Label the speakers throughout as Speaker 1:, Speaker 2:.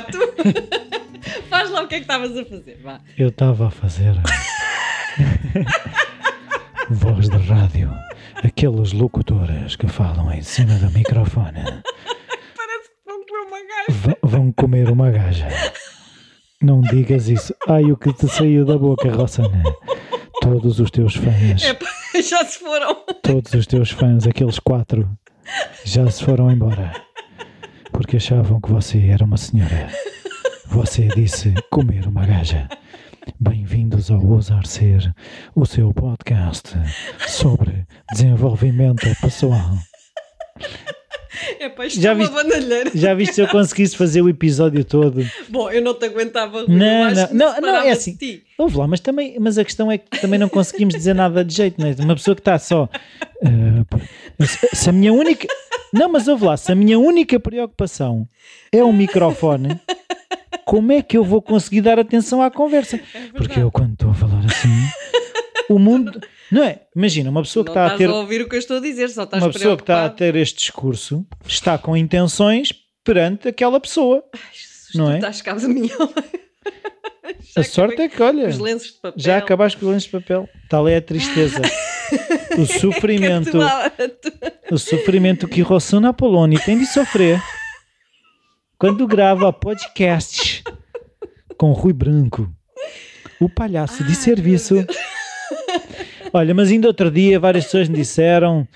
Speaker 1: Tu. faz lá o que é que estavas a fazer, vá.
Speaker 2: Eu estava a fazer voz de rádio, aqueles locutores que falam em cima do microfone
Speaker 1: Parece que vão comer uma gaja.
Speaker 2: v- vão comer uma gaja. Não digas isso. Ai, o que te saiu da boca, Rossana. Todos os teus fãs,
Speaker 1: É, já se foram.
Speaker 2: todos os teus fãs, aqueles quatro, já se foram embora. Porque achavam que você era uma senhora. Você disse comer uma gaja. Bem-vindos ao Ousar Ser, o seu podcast sobre desenvolvimento pessoal.
Speaker 1: É pá, isto
Speaker 2: Já
Speaker 1: é uma
Speaker 2: viste-
Speaker 1: bandalheira.
Speaker 2: Já viste se eu conseguisse fazer o episódio todo?
Speaker 1: Bom, eu não te aguentava.
Speaker 2: Não, não, não, não, é assim. Ouve lá, mas, também, mas a questão é que também não conseguimos dizer nada de jeito, não é? Uma pessoa que está só. pô, se, a minha única. Não, mas ouve lá, se a minha única preocupação é o microfone, como é que eu vou conseguir dar atenção à conversa? Porque eu, quando estou a falar assim, o mundo. Não é? Imagina, uma pessoa que
Speaker 1: não
Speaker 2: está a ter.
Speaker 1: a ouvir o que eu estou a dizer, só estás
Speaker 2: Uma pessoa que está a ter este discurso está com intenções perante aquela pessoa.
Speaker 1: Ai, Jesus,
Speaker 2: não
Speaker 1: tu
Speaker 2: é?
Speaker 1: Estás de mim.
Speaker 2: A sorte é que, olha.
Speaker 1: Os lenços.
Speaker 2: Já acabaste com o lenço de papel. Tal é a tristeza. o sofrimento. O sofrimento que Rossana Apoloni tem de sofrer quando grava podcasts com Rui Branco, o palhaço de serviço. Olha, mas ainda outro dia várias pessoas me disseram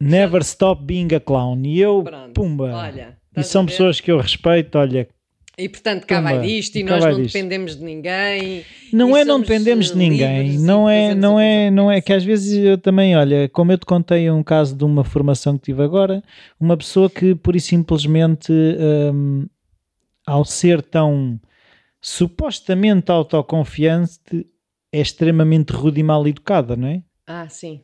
Speaker 2: Never stop being a clown. E eu,
Speaker 1: Pronto,
Speaker 2: pumba.
Speaker 1: Olha,
Speaker 2: e são pessoas que eu respeito, olha.
Speaker 1: E portanto, cá
Speaker 2: Pumba,
Speaker 1: vai disto e nós não
Speaker 2: disto.
Speaker 1: dependemos de ninguém.
Speaker 2: Não é não dependemos de ninguém, não é, não é, não é que às vezes eu também, olha, como eu te contei um caso de uma formação que tive agora, uma pessoa que pura e simplesmente hum, ao ser tão supostamente autoconfiante é extremamente rude e mal educada, não é?
Speaker 1: Ah, sim.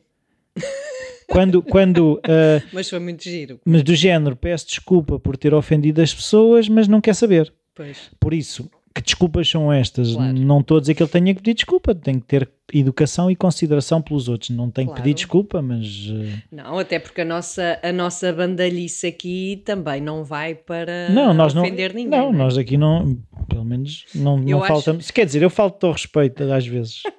Speaker 2: Quando, quando ah,
Speaker 1: Mas foi muito giro.
Speaker 2: mas do género, peço desculpa por ter ofendido as pessoas, mas não quer saber.
Speaker 1: Pois.
Speaker 2: Por isso, que desculpas são estas?
Speaker 1: Claro.
Speaker 2: Não estou a dizer que ele tenha que pedir desculpa, tem que ter educação e consideração pelos outros. Não que
Speaker 1: Claro.
Speaker 2: pedir desculpa, mas eh,
Speaker 1: Não, até porque a nossa, a nossa bandalhice aqui também não vai para
Speaker 2: não, nós não.
Speaker 1: ofender ninguém.
Speaker 2: não,
Speaker 1: não é?
Speaker 2: nós aqui não, pelo menos não,
Speaker 1: Eu
Speaker 2: não
Speaker 1: acho-
Speaker 2: faltamos. Quer dizer, eu falto ao respeito às vezes.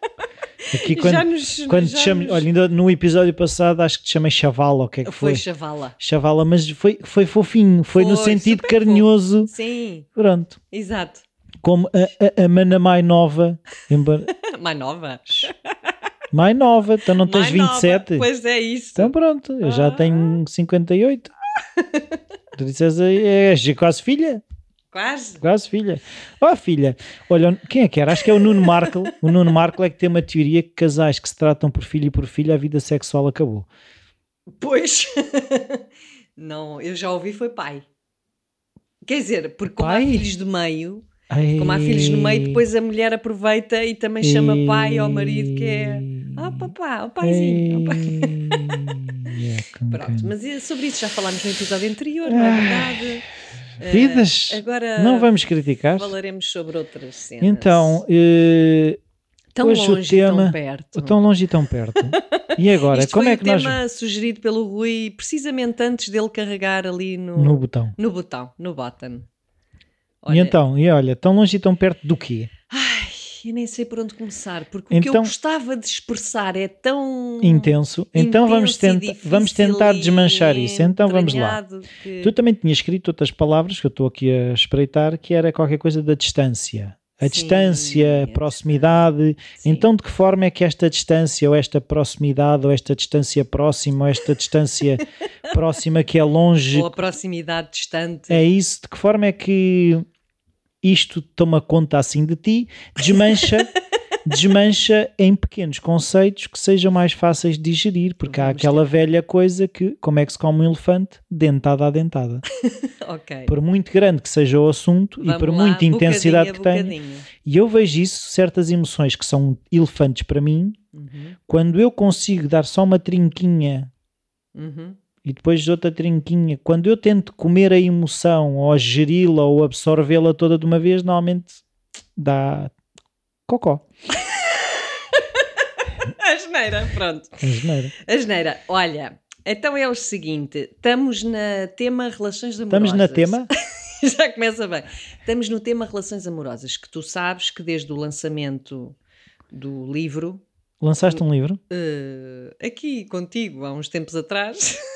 Speaker 2: Aqui quando,
Speaker 1: já nos,
Speaker 2: quando
Speaker 1: já
Speaker 2: te chamo,
Speaker 1: nos-
Speaker 2: olha, ainda no episódio passado acho que te chamei chavala, o que é que
Speaker 1: Foi
Speaker 2: foi?
Speaker 1: chavala.
Speaker 2: Chavala, mas foi, foi fofinho, foi, no
Speaker 1: Foi,
Speaker 2: sentido
Speaker 1: super
Speaker 2: carinhoso.
Speaker 1: Sim,
Speaker 2: Pronto.
Speaker 1: exato.
Speaker 2: Como a, a, a mana mais nova, embora-
Speaker 1: Mais nova.
Speaker 2: mais nova, então não tens
Speaker 1: Mais nova.
Speaker 2: 27.
Speaker 1: Pois é isso.
Speaker 2: Então pronto, eu já
Speaker 1: Ah.
Speaker 2: tenho 58. Tu disseste és quase filha,
Speaker 1: Quase.
Speaker 2: quase filha. Ó filha, olha, quem é que era? Acho que é o Nuno Markle. O Nuno Markle é que tem uma teoria que casais que se tratam por filho e por filha, a vida sexual acabou.
Speaker 1: Pois. não, eu já ouvi foi pai. Quer dizer, porque como
Speaker 2: Pai?
Speaker 1: há filhos de meio, Como há filhos no meio, depois a mulher aproveita e também chama pai ao marido que é. Ah, papá, o paizinho. ó pai."
Speaker 2: É,
Speaker 1: Pronto, mas sobre isso já falámos no episódio anterior, não é verdade? Eh,
Speaker 2: Vidas,
Speaker 1: agora
Speaker 2: não vamos criticar.
Speaker 1: falaremos sobre outras cenas.
Speaker 2: Então, eh,
Speaker 1: tão
Speaker 2: hoje o
Speaker 1: longe e
Speaker 2: tema-
Speaker 1: tão perto.
Speaker 2: tão longe e tão perto. E agora,
Speaker 1: Isto
Speaker 2: como é
Speaker 1: o
Speaker 2: que nós.
Speaker 1: tema sugerido pelo Rui precisamente antes dele carregar ali no,
Speaker 2: No
Speaker 1: no,
Speaker 2: botão.
Speaker 1: botão, no button.
Speaker 2: E
Speaker 1: Olha,
Speaker 2: então, e olha, tão longe e tão perto do quê?
Speaker 1: Ai, eu nem sei por onde começar, porque o que eu
Speaker 2: Então-
Speaker 1: gostava de expressar é tão
Speaker 2: Intenso. Então vamos,
Speaker 1: intenso e
Speaker 2: tenta vamos tentar
Speaker 1: e
Speaker 2: desmanchar isso. Então vamos lá.
Speaker 1: que-
Speaker 2: Tu também tinhas escrito outras palavras que eu estou aqui a espreitar, que era qualquer coisa da distância. A
Speaker 1: Sim,
Speaker 2: distância,
Speaker 1: a
Speaker 2: a proximidade.
Speaker 1: Sim.
Speaker 2: Então, de que forma é que esta distância, ou esta proximidade, ou esta distância próxima, ou esta distância próxima que é longe,
Speaker 1: Ou a proximidade distante.
Speaker 2: é isso? De que forma é que isto toma conta assim de ti, desmancha, desmancha em pequenos conceitos que sejam mais fáceis de digerir, porque há
Speaker 1: Vamos
Speaker 2: aquela
Speaker 1: ter-
Speaker 2: velha coisa que, como é que se come um elefante? Dentada a dentada.
Speaker 1: ok.
Speaker 2: Por muito grande que seja o assunto e
Speaker 1: Vamos
Speaker 2: por
Speaker 1: lá,
Speaker 2: muita intensidade que tenha, e eu vejo isso, certas emoções que são elefantes para mim,
Speaker 1: Uhum,
Speaker 2: quando eu consigo dar só uma trinquinha
Speaker 1: uhum.
Speaker 2: E depois outra trinquinha, quando eu tento comer a emoção ou geri-la ou absorvê-la toda de uma vez, normalmente dá cocó.
Speaker 1: A geneira, pronto.
Speaker 2: É geneira.
Speaker 1: A geneira, olha, então é o seguinte: estamos na tema relações amorosas.
Speaker 2: Estamos na tema?
Speaker 1: Já começa bem. Estamos no tema relações amorosas, que tu sabes que desde o lançamento do livro,
Speaker 2: Lançaste um livro?
Speaker 1: eh, aqui contigo, há uns tempos atrás,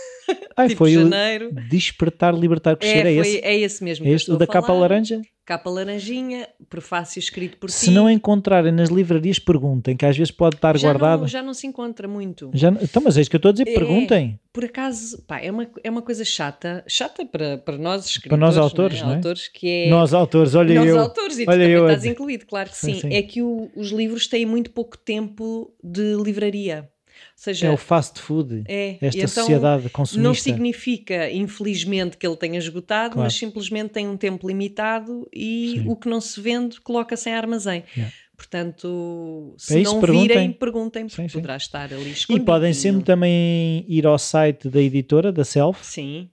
Speaker 2: Ai,
Speaker 1: tipo
Speaker 2: foi
Speaker 1: janeiro.
Speaker 2: o Despertar, Libertar, Crescer.
Speaker 1: É,
Speaker 2: É,
Speaker 1: foi-
Speaker 2: esse?
Speaker 1: é esse mesmo.
Speaker 2: É este? O da capa laranja?
Speaker 1: Capa laranjinha, prefácio escrito por
Speaker 2: Se
Speaker 1: ti.
Speaker 2: não encontrarem nas livrarias, perguntem, que às vezes pode estar
Speaker 1: já
Speaker 2: guardado.
Speaker 1: Não, já não se encontra muito.
Speaker 2: Já, então, mas é isso que eu estou a dizer,
Speaker 1: É.
Speaker 2: perguntem.
Speaker 1: Por acaso, pá, é uma, é uma coisa chata, chata para, para nós escritores,
Speaker 2: Para nós autores, não é?
Speaker 1: Autores, que é...
Speaker 2: Nós autores, olha
Speaker 1: nós
Speaker 2: eu.
Speaker 1: autores, e tu
Speaker 2: olha
Speaker 1: também
Speaker 2: eu
Speaker 1: estás incluído, claro que
Speaker 2: Sim,
Speaker 1: sim.
Speaker 2: sim.
Speaker 1: É que o- os livros têm muito pouco tempo de livraria. Seja,
Speaker 2: É o fast food.
Speaker 1: é,
Speaker 2: Esta
Speaker 1: e então
Speaker 2: sociedade consumista.
Speaker 1: Não significa, infelizmente, que ele tenha esgotado,
Speaker 2: Claro.
Speaker 1: mas simplesmente tem um tempo limitado e
Speaker 2: Sim.
Speaker 1: o que não se vende coloca-se em armazém.
Speaker 2: Yeah.
Speaker 1: Portanto,
Speaker 2: É
Speaker 1: se
Speaker 2: isso,
Speaker 1: não
Speaker 2: perguntem.
Speaker 1: virem, perguntem, porque
Speaker 2: Sim, sim.
Speaker 1: poderá estar ali
Speaker 2: E
Speaker 1: escondido.
Speaker 2: podem sempre também ir ao site da editora, da Self,
Speaker 1: Sim.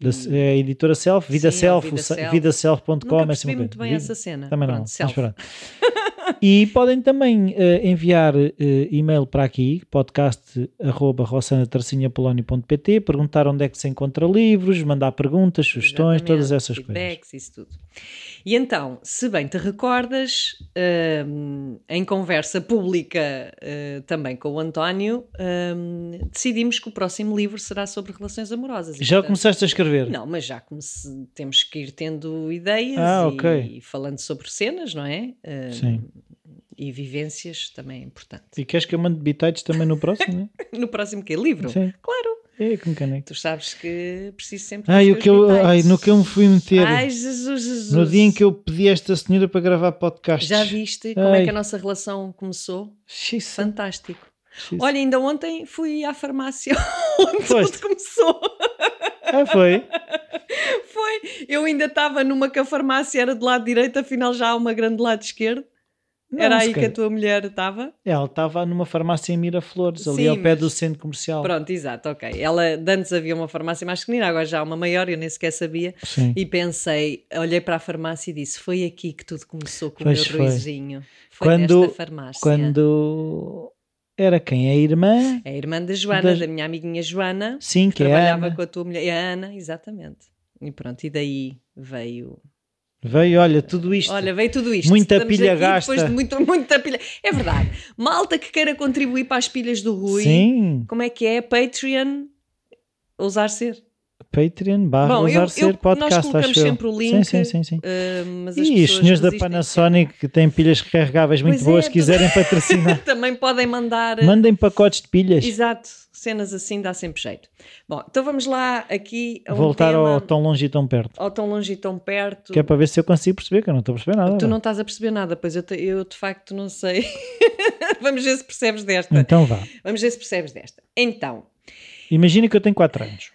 Speaker 2: da, é editora Self, Vida
Speaker 1: Sim,
Speaker 2: Self,
Speaker 1: Vida
Speaker 2: o sa-
Speaker 1: Self.
Speaker 2: vidaself.com.
Speaker 1: Nunca
Speaker 2: é
Speaker 1: percebi
Speaker 2: sempre
Speaker 1: muito bem
Speaker 2: Vida-
Speaker 1: essa cena.
Speaker 2: Também não,
Speaker 1: Pronto,
Speaker 2: mas
Speaker 1: self.
Speaker 2: E podem também eh, enviar eh, e-mail para aqui, podcast.rossanatracinhapolónio.pt, perguntar onde é que se encontra livros, mandar perguntas, sugestões,
Speaker 1: Exatamente,
Speaker 2: todas essas coisas.
Speaker 1: feedbacks, isso tudo. E então, se bem te recordas, hum, em conversa pública eh, também com o António, hum, decidimos que o próximo livro será sobre relações amorosas. E,
Speaker 2: Já
Speaker 1: portanto,
Speaker 2: começaste a escrever?
Speaker 1: Não, mas já comece- temos que ir tendo ideias
Speaker 2: Ah,
Speaker 1: e,
Speaker 2: ok.
Speaker 1: e falando sobre cenas, não é? Hum,
Speaker 2: Sim.
Speaker 1: E vivências também é importante.
Speaker 2: E queres que eu mande bitites também no próximo? né?
Speaker 1: No próximo que Livro?
Speaker 2: Sim.
Speaker 1: Claro.
Speaker 2: É, com caneco.
Speaker 1: Tu sabes que preciso sempre
Speaker 2: Ai, o que eu, ai, no que eu me fui meter.
Speaker 1: Ai, Jesus, Jesus.
Speaker 2: no dia em que eu pedi a esta senhora para gravar podcasts.
Speaker 1: Já viste como é
Speaker 2: Ai.
Speaker 1: que a nossa relação começou?
Speaker 2: Xiça,
Speaker 1: Fantástico.
Speaker 2: xiça.
Speaker 1: Olha, ainda ontem fui à farmácia onde
Speaker 2: Foste?
Speaker 1: tudo começou.
Speaker 2: Ah, foi?
Speaker 1: Foi. Eu ainda estava numa que a farmácia era do lado direito, afinal já há uma grande do lado esquerdo.
Speaker 2: Não,
Speaker 1: era aí que a tua mulher estava.
Speaker 2: Ela estava numa farmácia em Miraflores, ali
Speaker 1: Sim,
Speaker 2: ao pé do centro comercial.
Speaker 1: Pronto, exato, ok. Ela, antes havia uma farmácia mais pequenina, agora já há uma maior, eu nem sequer sabia.
Speaker 2: Sim.
Speaker 1: E pensei, olhei para a farmácia e disse: Foi aqui que tudo começou com
Speaker 2: Pois
Speaker 1: o meu
Speaker 2: foi.
Speaker 1: ruizinho. Foi
Speaker 2: Quando-
Speaker 1: nesta farmácia.
Speaker 2: Quando era quem? A irmã?
Speaker 1: É a irmã da Joana,
Speaker 2: Das-
Speaker 1: da minha amiguinha Joana,
Speaker 2: Sim, que é a
Speaker 1: trabalhava
Speaker 2: Ana.
Speaker 1: com a tua mulher. É a Ana, exatamente. E pronto, e daí veio.
Speaker 2: Veio, olha, tudo isto.
Speaker 1: Olha, veio tudo isto.
Speaker 2: Muita
Speaker 1: Estamos
Speaker 2: pilha gasta.
Speaker 1: Depois de muito, muita pilha. É verdade. Malta que queira contribuir para as pilhas do Rui.
Speaker 2: Sim,
Speaker 1: Como é que é? Patreon. Ousar ser.
Speaker 2: Patreon barra
Speaker 1: Bom, eu-
Speaker 2: usar
Speaker 1: eu-
Speaker 2: ser
Speaker 1: nós
Speaker 2: podcast,
Speaker 1: colocamos
Speaker 2: acho eu.
Speaker 1: sempre o link,
Speaker 2: Sim, sim, sim. sim.
Speaker 1: Uh,
Speaker 2: E os senhores da Panasonic que têm pilhas recarregáveis muito
Speaker 1: Pois é,
Speaker 2: boas,
Speaker 1: tu-
Speaker 2: quiserem patrocinar.
Speaker 1: Também podem mandar.
Speaker 2: mandem pacotes de pilhas.
Speaker 1: Exato. Cenas assim dá sempre jeito. Bom, então vamos lá aqui a um
Speaker 2: Voltar
Speaker 1: tema,
Speaker 2: ao tão longe e tão perto.
Speaker 1: ao tão longe e tão perto.
Speaker 2: Que é para ver se eu consigo perceber, que eu não estou a perceber nada.
Speaker 1: Tu não estás a perceber nada, pois eu, te- eu de facto não sei. Vamos ver se percebes desta.
Speaker 2: Então vá.
Speaker 1: Vamos ver se percebes desta. Então,
Speaker 2: Imagina que eu tenho 4 anos.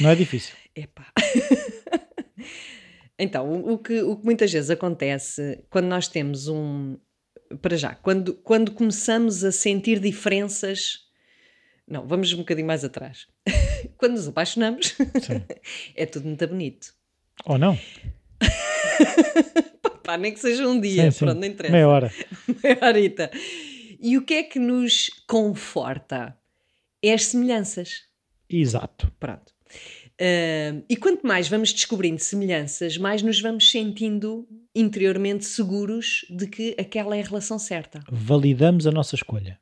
Speaker 2: Não é difícil.
Speaker 1: epá. então, o, o que, o que muitas vezes acontece quando nós temos um. Para já, quando, quando começamos a sentir diferenças. Não, vamos um bocadinho mais atrás. quando nos apaixonamos, é tudo muito bonito.
Speaker 2: Ou não?
Speaker 1: Pá, nem que seja um dia,
Speaker 2: Sim, sim.
Speaker 1: pronto, não interessa.
Speaker 2: Meia hora.
Speaker 1: Meia horita. E o que é que nos conforta? É as semelhanças.
Speaker 2: Exato.
Speaker 1: Pronto. Ah, e quanto mais vamos descobrindo semelhanças, mais nos vamos sentindo interiormente seguros de que aquela é a relação certa.
Speaker 2: Validamos a nossa escolha.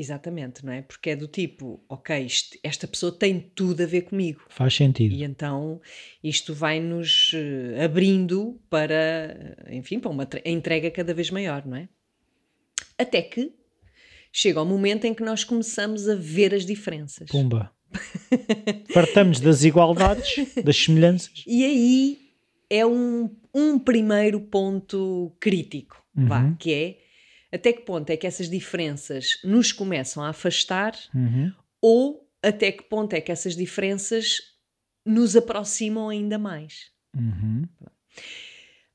Speaker 1: Exatamente, não é? Porque é do tipo, ok, isto- esta pessoa tem tudo a ver comigo.
Speaker 2: Faz sentido.
Speaker 1: E então isto vai-nos eh, abrindo para, enfim, para uma tre- entrega cada vez maior, não é? Até que chega o momento em que nós começamos a ver as diferenças.
Speaker 2: Pumba. Fartamos das igualdades, das semelhanças.
Speaker 1: E aí é um, um primeiro ponto crítico, vá,
Speaker 2: Uhum.
Speaker 1: que é até que ponto é que essas diferenças nos começam a afastar
Speaker 2: Uhum.
Speaker 1: ou até que ponto é que essas diferenças nos aproximam ainda mais.
Speaker 2: Uhum.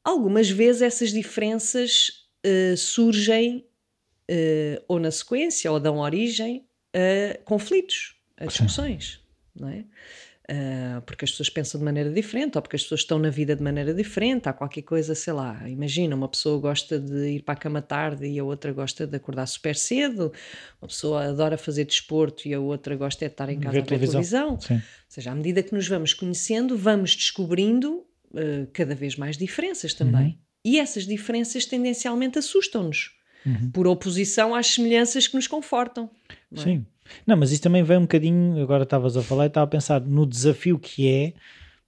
Speaker 1: Algumas vezes essas diferenças eh, surgem eh, ou na sequência ou dão origem a conflitos, a discussões, não é? Ah, porque as pessoas pensam de maneira diferente ou porque as pessoas estão na vida de maneira diferente. Há qualquer coisa, sei lá, imagina, uma pessoa gosta de ir para a cama tarde e a outra gosta de acordar super cedo, uma pessoa adora fazer desporto e a outra gosta é de estar em casa
Speaker 2: Ver
Speaker 1: a ver televisão.
Speaker 2: Sim.
Speaker 1: Ou seja, à medida que nos vamos conhecendo, vamos descobrindo uh, cada vez mais diferenças também. Uhum. E essas diferenças tendencialmente assustam-nos, uhum. por oposição às semelhanças que nos confortam.
Speaker 2: É? Sim. Não, mas isso também vem um bocadinho, agora estavas a falar e estava a pensar no desafio que é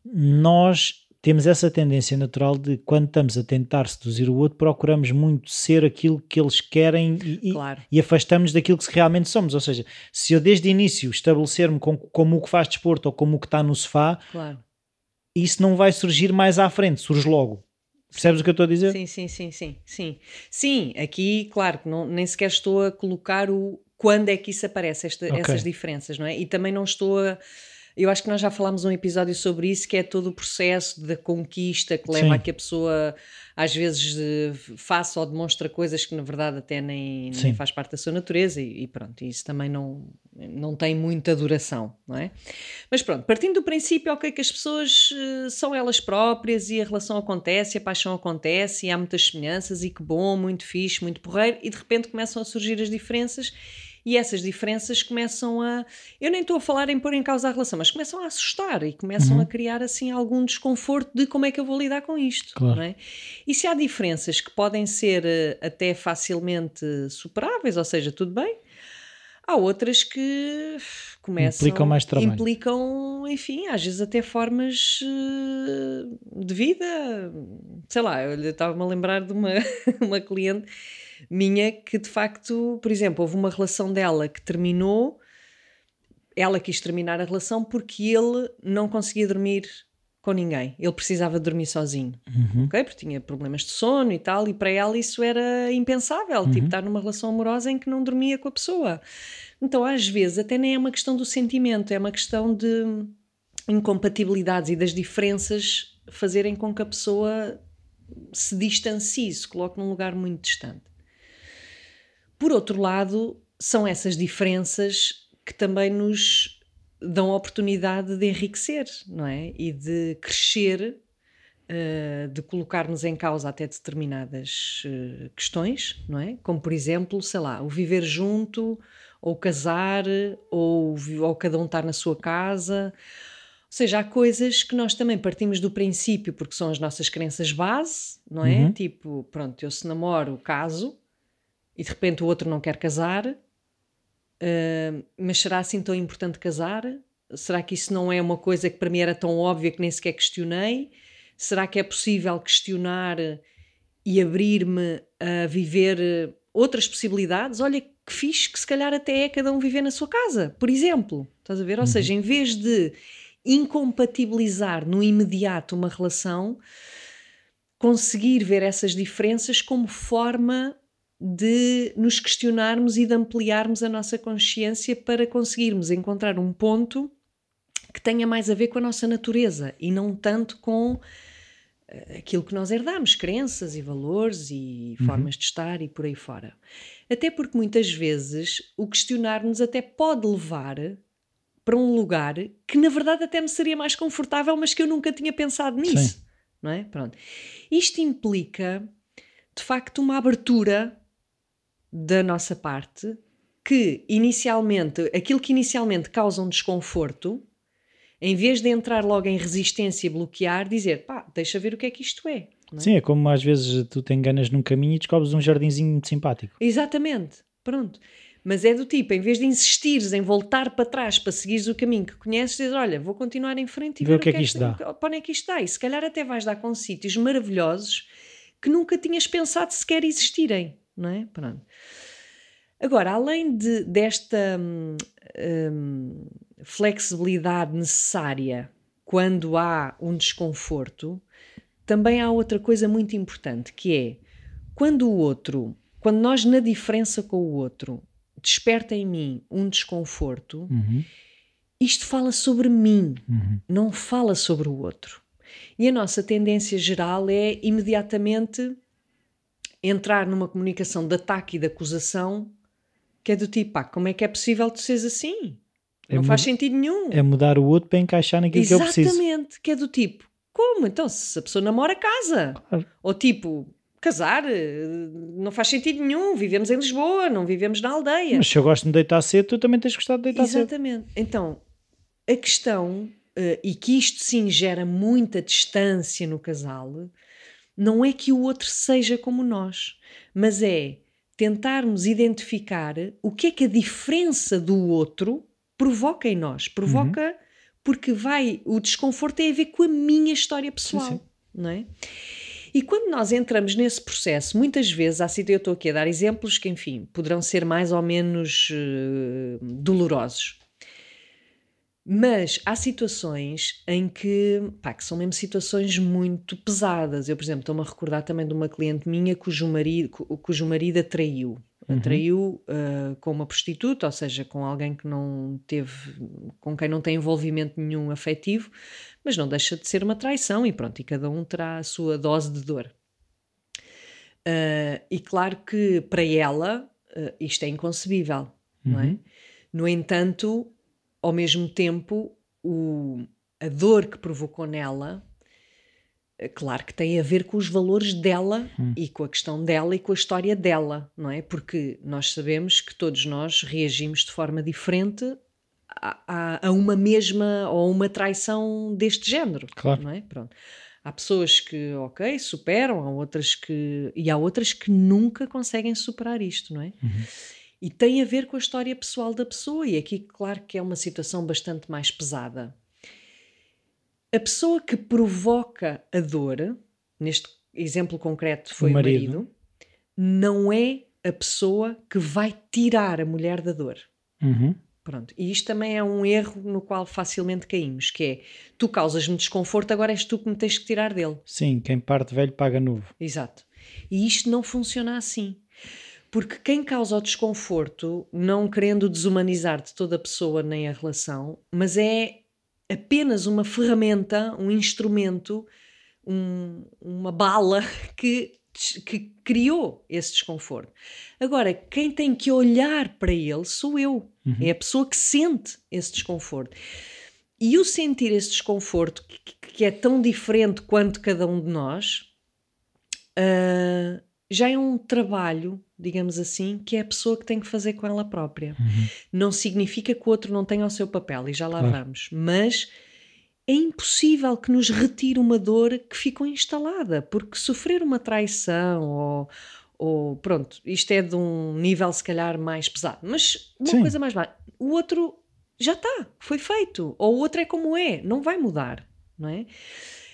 Speaker 2: nós temos essa tendência natural de quando estamos a tentar seduzir o outro, procuramos muito ser aquilo que eles querem e, claro. e, afastamos daquilo que realmente somos. Ou seja, se eu desde o início estabelecer-me com, como o que faz desporto ou como o que está no sofá, claro. isso não vai surgir mais à frente, surge logo. Percebes o que eu estou a dizer?
Speaker 1: Sim, sim, sim, sim. Sim, sim aqui, claro, não, nem sequer estou a colocar o quando é que isso aparece, esta, okay. essas diferenças, não é? E também não estou a eu acho que nós já falámos um episódio sobre isso, que é todo o processo da conquista que leva Sim. a que a pessoa às vezes faça ou demonstra coisas que na verdade até nem, nem faz parte da sua natureza e, e, pronto, isso também não, não tem muita duração, não é? Mas pronto, partindo do princípio, ok, que as pessoas uh, são elas próprias e a relação acontece, a paixão acontece e há muitas semelhanças e que bom, muito fixe, muito porreiro e de repente começam a surgir as diferenças e essas diferenças começam a. Eu nem estou a falar em pôr em causa a relação, mas começam a assustar e começam uhum. a criar assim algum desconforto de como é que eu vou lidar com isto. Claro. É? E se há diferenças que podem ser eh, até facilmente superáveis, ou seja, tudo bem, há outras que começam
Speaker 2: implicam mais trabalho.
Speaker 1: implicam, enfim, às vezes até formas eh, de vida. Sei lá, eu estava-me a lembrar de uma, uma cliente minha que de facto, por exemplo, houve uma relação dela que terminou, ela quis terminar a relação porque ele não conseguia dormir com ninguém. Ele precisava dormir sozinho, uhum. ok? Porque tinha problemas de sono e tal, e para ela isso era impensável, tipo, uhum. tipo estar numa relação amorosa em que não dormia com a pessoa. Então, às vezes, até nem é uma questão do sentimento, é uma questão de incompatibilidades e das diferenças fazerem com que a pessoa se distancie, se coloque num lugar muito distante. Por outro lado, são essas diferenças que também nos dão a oportunidade de enriquecer, não é? E de crescer, uh, de colocar-nos em causa até determinadas uh, questões, não é? Como, por exemplo, sei lá, o viver junto, ou casar, ou, ou cada um estar na sua casa. Ou seja, há coisas que nós também partimos do princípio, porque são as nossas crenças base, não é? Uhum. Tipo, pronto, eu se namoro, caso, e de repente o outro não quer casar, uh, mas será assim tão importante casar? Será que isso não é uma coisa que para mim era tão óbvia que nem sequer questionei? Será que é possível questionar e abrir-me a viver outras possibilidades? Olha que fixe que se calhar até é cada um viver na sua casa, por exemplo. Estás a ver? Ou uhum. seja, em vez de incompatibilizar no imediato uma relação, conseguir ver essas diferenças como forma de nos questionarmos e de ampliarmos a nossa consciência para conseguirmos encontrar um ponto que tenha mais a ver com a nossa natureza e não tanto com eh, aquilo que nós herdamos, crenças e valores e uhum. formas de estar e por aí fora. Até porque muitas vezes o questionar-nos até pode levar para um lugar que na verdade até me seria mais confortável, mas que eu nunca tinha pensado nisso. Sim. Não é? Pronto. Isto implica de facto uma abertura da nossa parte que inicialmente, aquilo que inicialmente causa um desconforto, em vez de entrar logo em resistência e bloquear, dizer pá, deixa ver o que é que isto é.
Speaker 2: é? Sim, é como às vezes tu te enganas num caminho e descobres um jardinzinho muito simpático.
Speaker 1: Exatamente, pronto. Mas é do tipo, em vez de insistires em voltar para trás para seguires o caminho que conheces, dizes, olha, vou continuar em frente e ver, ver o que é que, é isto dá. Para onde é que isto dá? E se calhar até vais dar com sítios maravilhosos que nunca tinhas pensado sequer existirem não é? Pronto. Agora, além de, desta hum, hum, flexibilidade necessária quando há um desconforto, também há outra coisa muito importante que é quando o outro, quando nós na diferença com o outro desperta em mim um desconforto, uhum. isto fala sobre mim, uhum. não fala sobre o outro. E a nossa tendência geral é imediatamente entrar numa comunicação de ataque e de acusação que é do tipo, pá, como é que é possível tu seres assim? É não faz sentido nenhum.
Speaker 2: É mudar o outro para encaixar naquilo Exatamente, que eu preciso.
Speaker 1: Exatamente, que é do tipo, como? Então, se a pessoa namora, casa. Claro. Ou tipo, casar, eh, não faz sentido nenhum. Vivemos em Lisboa, não vivemos na aldeia.
Speaker 2: Mas se eu gosto de me deitar cedo, tu também tens gostado de deitar
Speaker 1: Exatamente. cedo. Exatamente. Então, a questão uh, e que isto sim gera muita distância no casal, não é que o outro seja como nós, mas é tentarmos identificar o que é que a diferença do outro provoca em nós. Provoca uhum. porque vai. O desconforto tem a ver com a minha história pessoal, sim, sim. não é? E quando nós entramos nesse processo, muitas vezes, assim, eu estou aqui a dar exemplos que, enfim, poderão ser mais ou menos uh, dolorosos. Mas há situações em que, pá, que são mesmo situações muito pesadas. Eu, por exemplo, estou-me a recordar também de uma cliente minha cujo marido, cujo marido atraiu. Uhum. Atraiu uh, com uma prostituta, ou seja, com alguém que não teve, com quem não tem envolvimento nenhum afetivo, mas não deixa de ser uma traição e pronto, e cada um terá a sua dose de dor. Uh, e claro que para ela uh, isto é inconcebível, uhum. não é? Uhum. No entanto, ao mesmo tempo, o, a dor que provocou nela, eh, claro que tem a ver com os valores dela hum. e com a questão dela e com a história dela, não é? Porque nós sabemos que todos nós reagimos de forma diferente a, a, a uma mesma ou uma traição deste género, claro. não é? Pronto. Há pessoas que, ok, superam, há outras que. e há outras que nunca conseguem superar isto, não é? Uhum. E tem a ver com a história pessoal da pessoa, e aqui, claro que é uma situação bastante mais pesada. A pessoa que provoca a dor, neste exemplo concreto foi o marido, o marido não é a pessoa que vai tirar a mulher da dor. Uhum. Pronto. E isto também é um erro no qual facilmente caímos, que é tu causas-me desconforto, agora és tu que me tens que tirar dele.
Speaker 2: Sim, quem parte velho paga novo.
Speaker 1: Exato. E isto não funciona assim. Porque quem causa o desconforto, não querendo desumanizar de toda a pessoa nem a relação, mas é apenas uma ferramenta, um instrumento, um, uma bala que, que criou esse desconforto. Agora, quem tem que olhar para ele sou eu. Uhum. É a pessoa que sente esse desconforto. E o sentir esse desconforto, que, que é tão diferente quanto cada um de nós, uh, já é um trabalho, digamos assim, que é a pessoa que tem que fazer com ela própria. Uhum. Não significa que o outro não tenha o seu papel, e já lá claro. vamos, mas é impossível que nos retire uma dor que ficou instalada, porque sofrer uma traição ou, ou pronto, isto é de um nível se calhar mais pesado, mas uma Sim. coisa mais baixa. O outro já está, foi feito, ou o outro é como é, não vai mudar, não é?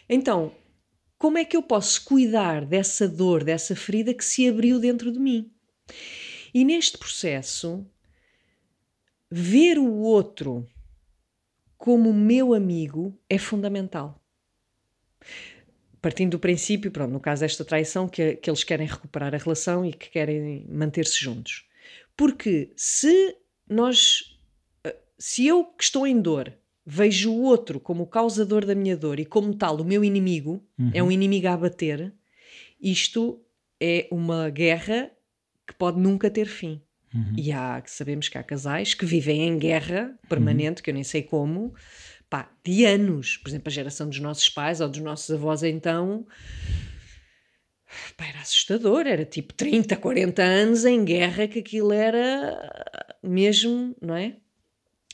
Speaker 1: Então, como é que eu posso cuidar dessa dor, dessa ferida que se abriu dentro de mim? E neste processo, ver o outro como meu amigo é fundamental. Partindo do princípio, pronto, no caso desta traição, que, que eles querem recuperar a relação e que querem manter-se juntos. Porque se nós, eh, se eu que estou em dor, vejo o outro como o causador da minha dor e como tal o meu inimigo, uhum. é um inimigo a abater, isto é uma guerra que pode nunca ter fim. Uhum. E há, sabemos que há casais que vivem em guerra permanente, uhum. que eu nem sei como, pá, de anos. Por exemplo, a geração dos nossos pais ou dos nossos avós, então. Pá, era assustador, era tipo 30, 40 anos em guerra, que aquilo era mesmo, não é?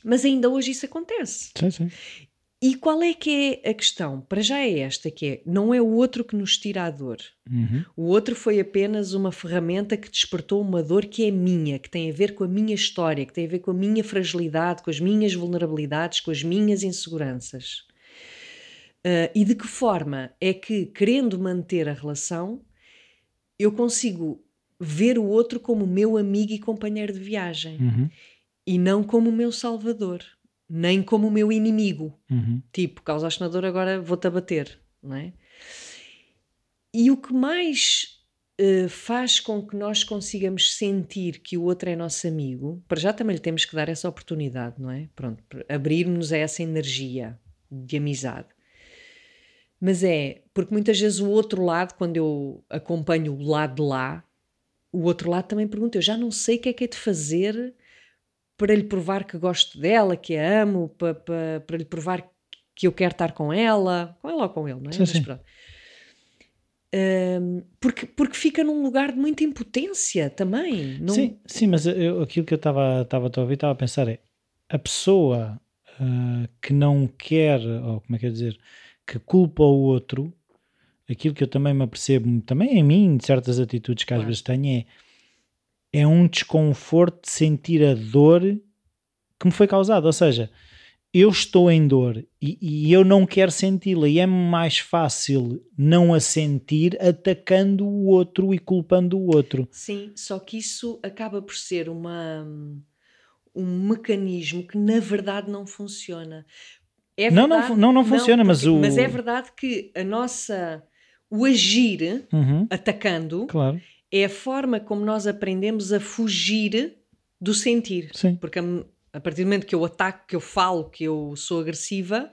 Speaker 1: Mas ainda hoje isso acontece.
Speaker 2: Sim, sim.
Speaker 1: E qual é que é a questão? Para já é esta, que é, não é o outro que nos tira a dor. Uhum. O outro foi apenas uma ferramenta que despertou uma dor que é minha, que tem a ver com a minha história, que tem a ver com a minha fragilidade, com as minhas vulnerabilidades, com as minhas inseguranças. Uh, e de que forma é que, querendo manter a relação, eu consigo ver o outro como meu amigo e companheiro de viagem. Uhum e não como o meu salvador, nem como o meu inimigo. Uhum. Tipo, causaste na dor, agora vou-te abater, não é? E o que mais uh, faz com que nós consigamos sentir que o outro é nosso amigo, para já também lhe temos que dar essa oportunidade, não é? Pronto, abrirmos a essa energia de amizade. Mas é, porque muitas vezes o outro lado, quando eu acompanho o lado de lá, o outro lado também pergunta: eu já não sei o que é que é de fazer para lhe provar que gosto dela, que a amo, para, para, para lhe provar que eu quero estar com ela, com ela ou com ele, não é? Sim, sim. Um, porque, porque fica num lugar de muita impotência também.
Speaker 2: Sim, sim, mas eu, aquilo que eu estava a ouvir, estava a pensar é a pessoa uh, que não quer, ou como é que é dizer, que culpa o outro, aquilo que eu também me apercebo, também em mim, de certas atitudes que às
Speaker 1: Claro.
Speaker 2: vezes tenho, é, é um desconforto de sentir a dor que me foi causada. Ou seja, eu estou em dor e, e eu não quero senti-la, e é mais fácil não a sentir atacando o outro e culpando o outro.
Speaker 1: Sim, só que isso acaba por ser uma, um mecanismo que na verdade não funciona. É
Speaker 2: Não, não
Speaker 1: verdade-
Speaker 2: fu- não, não funciona, mas
Speaker 1: porque-
Speaker 2: o-
Speaker 1: Mas é verdade que a nossa. O agir
Speaker 2: Uhum,
Speaker 1: atacando
Speaker 2: claro,
Speaker 1: é a forma como nós aprendemos a fugir do sentir.
Speaker 2: sim.
Speaker 1: Porque a, a partir do momento que eu ataco, que eu falo, que eu sou agressiva,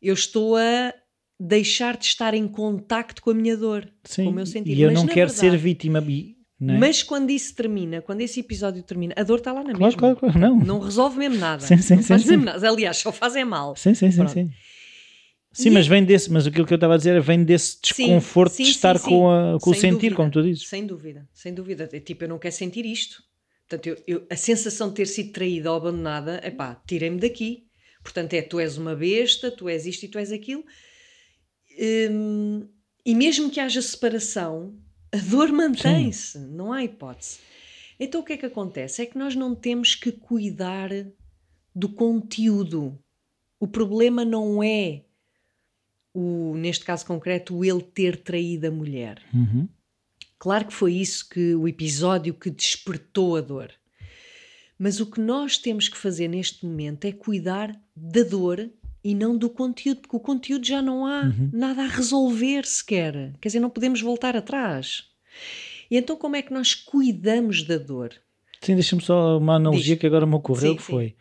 Speaker 1: eu estou a deixar de estar em contacto com a minha dor,
Speaker 2: Sim,
Speaker 1: com o meu sentir.
Speaker 2: e eu
Speaker 1: Mas,
Speaker 2: não quero ser
Speaker 1: verdade,
Speaker 2: vítima. e- não é?
Speaker 1: Mas quando isso termina, quando esse episódio termina, a dor está lá na
Speaker 2: claro,
Speaker 1: mesma.
Speaker 2: claro, claro, não.
Speaker 1: Não resolve mesmo nada.
Speaker 2: Sim, sim,
Speaker 1: não
Speaker 2: sim,
Speaker 1: faz
Speaker 2: sim.
Speaker 1: mesmo nada. Aliás, só faz é mal.
Speaker 2: Sim, sim, sim,
Speaker 1: Pronto.
Speaker 2: sim. Sim,
Speaker 1: E-
Speaker 2: mas vem desse, mas aquilo que eu estava a dizer é vem desse
Speaker 1: Sim,
Speaker 2: desconforto
Speaker 1: sim,
Speaker 2: de
Speaker 1: sim,
Speaker 2: estar
Speaker 1: sim.
Speaker 2: com, a- com o sentir,
Speaker 1: dúvida.
Speaker 2: como tu dizes.
Speaker 1: Sem dúvida, sem dúvida. É tipo, eu não quero sentir isto. Portanto, eu, eu- a sensação de ter sido traída ou abandonada, epá, tirem-me daqui. Portanto, é tu és uma besta, tu és isto e tu és aquilo. Hum, e mesmo que haja separação, a dor mantém-se, não há hipótese. Então o que é que acontece? É que nós não temos que cuidar do conteúdo. O problema não é, o, neste caso concreto, o ele ter traído a mulher.
Speaker 2: Uhum.
Speaker 1: Claro que foi isso que o episódio que despertou a dor. Mas o que nós temos que fazer neste momento é cuidar da dor e não do conteúdo, porque o conteúdo já não há
Speaker 2: Uhum.
Speaker 1: nada a resolver sequer. Quer dizer, não podemos voltar atrás. E então, como é que nós cuidamos da dor?
Speaker 2: Sim, deixa-me só uma analogia
Speaker 1: Diz.
Speaker 2: que agora me ocorreu,
Speaker 1: Sim,
Speaker 2: que
Speaker 1: sim.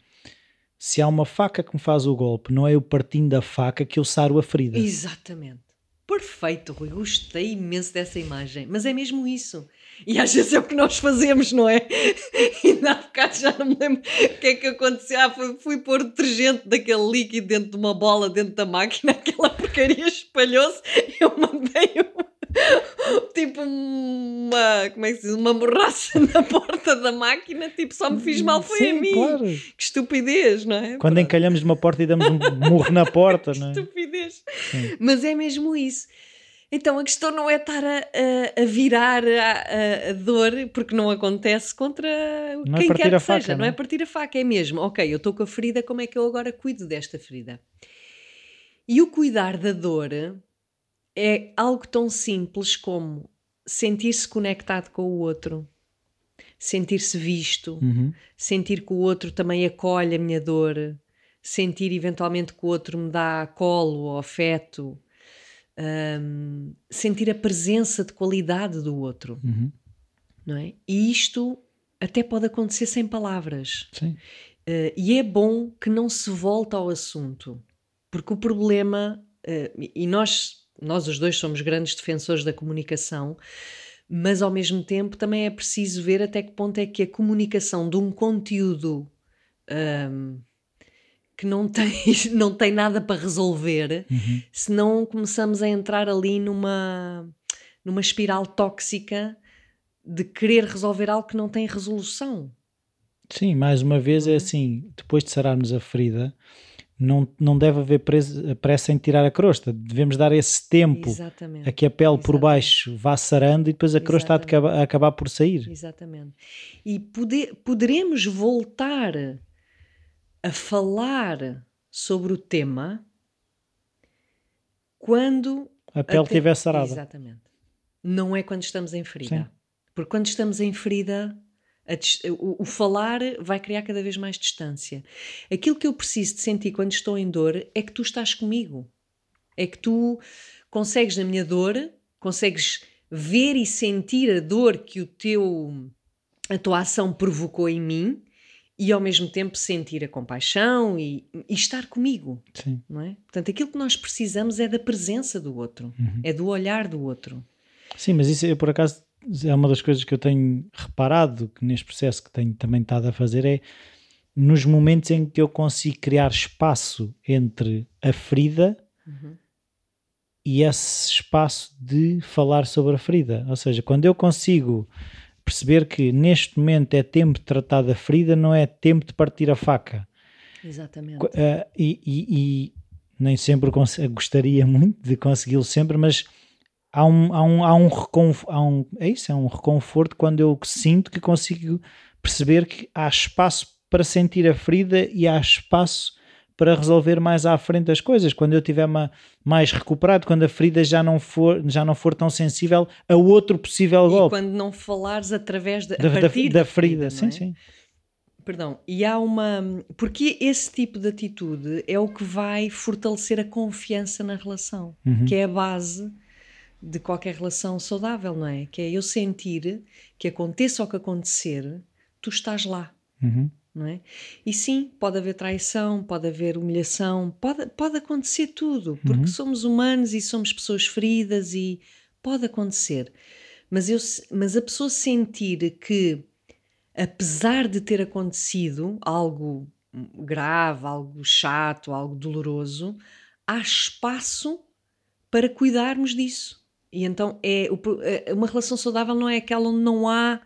Speaker 2: Se há uma faca que me faz o golpe, não é eu partindo da faca que eu saro a ferida.
Speaker 1: Exatamente. Perfeito, Rui. Gostei imenso dessa imagem. Mas é mesmo isso. E às vezes é o que nós fazemos, não é? E na bocado já não me lembro o que é que aconteceu. Ah, fui, fui pôr detergente daquele líquido dentro de uma bola dentro da máquina, aquela porcaria espalhou-se. Eu mandei um, tipo uma, como é que se diz? Uma morraça na porta da máquina. Tipo, só me fiz mal, foi
Speaker 2: Sim,
Speaker 1: a mim.
Speaker 2: claro.
Speaker 1: Que estupidez, não é?
Speaker 2: Quando
Speaker 1: Pronto.
Speaker 2: encalhamos uma porta e damos um murro na porta, não é?
Speaker 1: estupidez.
Speaker 2: Sim.
Speaker 1: Mas é mesmo isso. Então a questão não é estar a, a- a virar a, a- dor, porque não acontece contra
Speaker 2: Não é
Speaker 1: quem
Speaker 2: partir
Speaker 1: quer que
Speaker 2: faca,
Speaker 1: seja. Não
Speaker 2: não é?
Speaker 1: é partir a faca, é mesmo. Ok, eu estou com a ferida, como é que eu agora cuido desta ferida? E o cuidar da dor é algo tão simples como sentir-se conectado com o outro, sentir-se visto,
Speaker 2: Uhum.
Speaker 1: sentir que o outro também acolhe a minha dor, sentir eventualmente que o outro me dá colo ou afeto, hum, sentir a presença de qualidade do outro,
Speaker 2: Uhum.
Speaker 1: não é? E isto até pode acontecer sem palavras.
Speaker 2: Sim.
Speaker 1: Eh, e é bom que não se volte ao assunto, porque o problema, eh, e nós, nós os dois somos grandes defensores da comunicação, mas ao mesmo tempo também é preciso ver até que ponto é que a comunicação de um conteúdo ahm, que não tem, não tem nada para resolver,
Speaker 2: Uhum.
Speaker 1: se não começamos a entrar ali numa, numa espiral tóxica de querer resolver algo que não tem resolução.
Speaker 2: Sim, mais uma vez
Speaker 1: Uhum.
Speaker 2: é assim, depois de sararmos a ferida, não, não deve haver pressa em tirar a crosta. Devemos dar esse tempo
Speaker 1: Exatamente.
Speaker 2: a que a pele por
Speaker 1: Exatamente.
Speaker 2: baixo vá sarando e depois a crosta há de
Speaker 1: Exatamente.
Speaker 2: acabar, acabar por sair.
Speaker 1: Exatamente. E poder, poderemos voltar a falar sobre o tema quando
Speaker 2: A pele estiver sarada.
Speaker 1: Exatamente. Não é quando estamos em ferida.
Speaker 2: Sim.
Speaker 1: Porque quando estamos em ferida, o, o falar vai criar cada vez mais distância. Aquilo que eu preciso de sentir quando estou em dor é que tu estás comigo. É que tu consegues, na minha dor, consegues ver e sentir a dor que o teu, a tua ação provocou em mim e ao mesmo tempo sentir a compaixão e, e estar comigo
Speaker 2: Sim.
Speaker 1: não é? Portanto, aquilo que nós precisamos é da presença do outro,
Speaker 2: Uhum.
Speaker 1: é do olhar do outro.
Speaker 2: Sim, mas isso eu por acaso é uma das coisas que eu tenho reparado que neste processo que tenho também estado a fazer é nos momentos em que eu consigo criar espaço entre a ferida
Speaker 1: Uhum.
Speaker 2: e esse espaço de falar sobre a ferida. Ou seja, quando eu consigo perceber que neste momento é tempo de tratar da ferida, não é tempo de partir a faca.
Speaker 1: Exatamente.
Speaker 2: Uh, e, e, e, nem sempre gostaria muito de consegui-lo sempre, mas há um, há um, há um, há um, é isso, é um reconforto quando eu sinto que consigo perceber que há espaço para sentir a ferida e há espaço para resolver mais à frente as coisas, quando eu estiver mais recuperado, quando a ferida já não for, já não for tão sensível a outro possível
Speaker 1: e
Speaker 2: golpe.
Speaker 1: quando não falares através de,
Speaker 2: da,
Speaker 1: da,
Speaker 2: da, ferida, ferida sim,
Speaker 1: é?
Speaker 2: sim.
Speaker 1: Perdão, e há uma. Porque esse tipo de atitude é o que vai fortalecer a confiança na relação,
Speaker 2: uhum.
Speaker 1: que é a base de qualquer relação saudável, não é? Que é eu sentir que aconteça o que acontecer, tu estás lá.
Speaker 2: Uhum.
Speaker 1: Não é? E sim, pode haver traição, pode haver humilhação, pode, pode acontecer tudo, porque
Speaker 2: Uhum.
Speaker 1: somos humanos e somos pessoas feridas e pode acontecer. Mas, eu, mas a pessoa sentir que, apesar de ter acontecido algo grave, algo chato, algo doloroso, há espaço para cuidarmos disso. E então é uma relação saudável não é aquela onde não há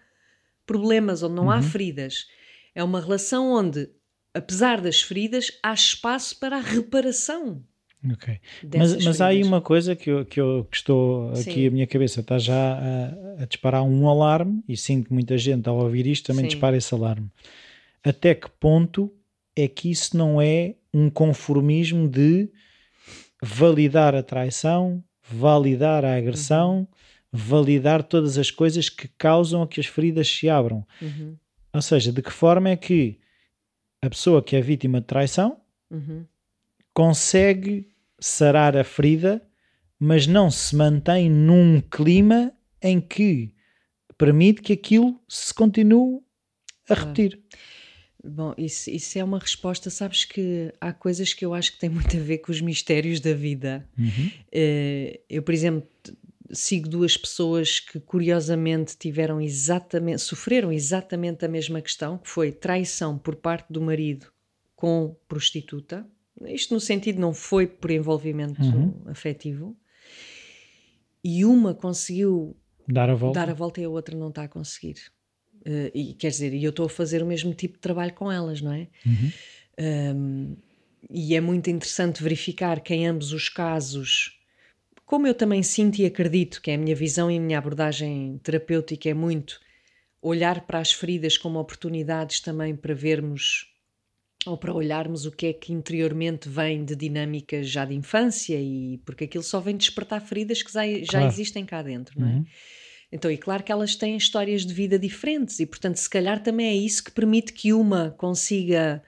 Speaker 1: problemas, onde não
Speaker 2: Uhum.
Speaker 1: há feridas. É uma relação onde, apesar das feridas, há espaço para a reparação.
Speaker 2: Ok. Mas, mas há aí uma coisa que eu, que eu que estou aqui,
Speaker 1: Sim.
Speaker 2: a minha cabeça está já a, a disparar um alarme e sinto que muita gente ao ouvir isto também
Speaker 1: Sim.
Speaker 2: dispara esse alarme. Até que ponto é que isso não é um conformismo de validar a traição, validar a agressão,
Speaker 1: Uhum.
Speaker 2: validar todas as coisas que causam a que as feridas se abram?
Speaker 1: Uhum,
Speaker 2: Ou seja, de que forma é que a pessoa que é vítima de traição
Speaker 1: uhum.
Speaker 2: consegue sarar a ferida, mas não se mantém num clima em que permite que aquilo se continue a repetir.
Speaker 1: Bom, isso, isso é uma resposta. Sabes que há coisas que eu acho que têm muito a ver com os mistérios da vida.
Speaker 2: Uhum.
Speaker 1: Eh, eu, por exemplo, sigo duas pessoas que curiosamente tiveram exatamente, sofreram exatamente a mesma questão, que foi traição por parte do marido com prostituta. Isto no sentido não foi por envolvimento
Speaker 2: Uhum.
Speaker 1: afetivo. E uma conseguiu
Speaker 2: Dar a volta.
Speaker 1: dar a volta e a outra não está a conseguir. Eh, e quer dizer, e eu estou a fazer o mesmo tipo de trabalho com elas, não é?
Speaker 2: Uhum.
Speaker 1: Um, e é muito interessante verificar que em ambos os casos, como eu também sinto e acredito que é a minha visão e a minha abordagem terapêutica é muito olhar para as feridas como oportunidades também para vermos ou para olharmos o que é que interiormente vem de dinâmicas já de infância e porque aquilo só vem despertar feridas que já, já
Speaker 2: Claro.
Speaker 1: existem cá dentro, não é?
Speaker 2: Uhum.
Speaker 1: Então, e claro que elas têm histórias de vida diferentes e, portanto, se calhar também é isso que permite que uma consiga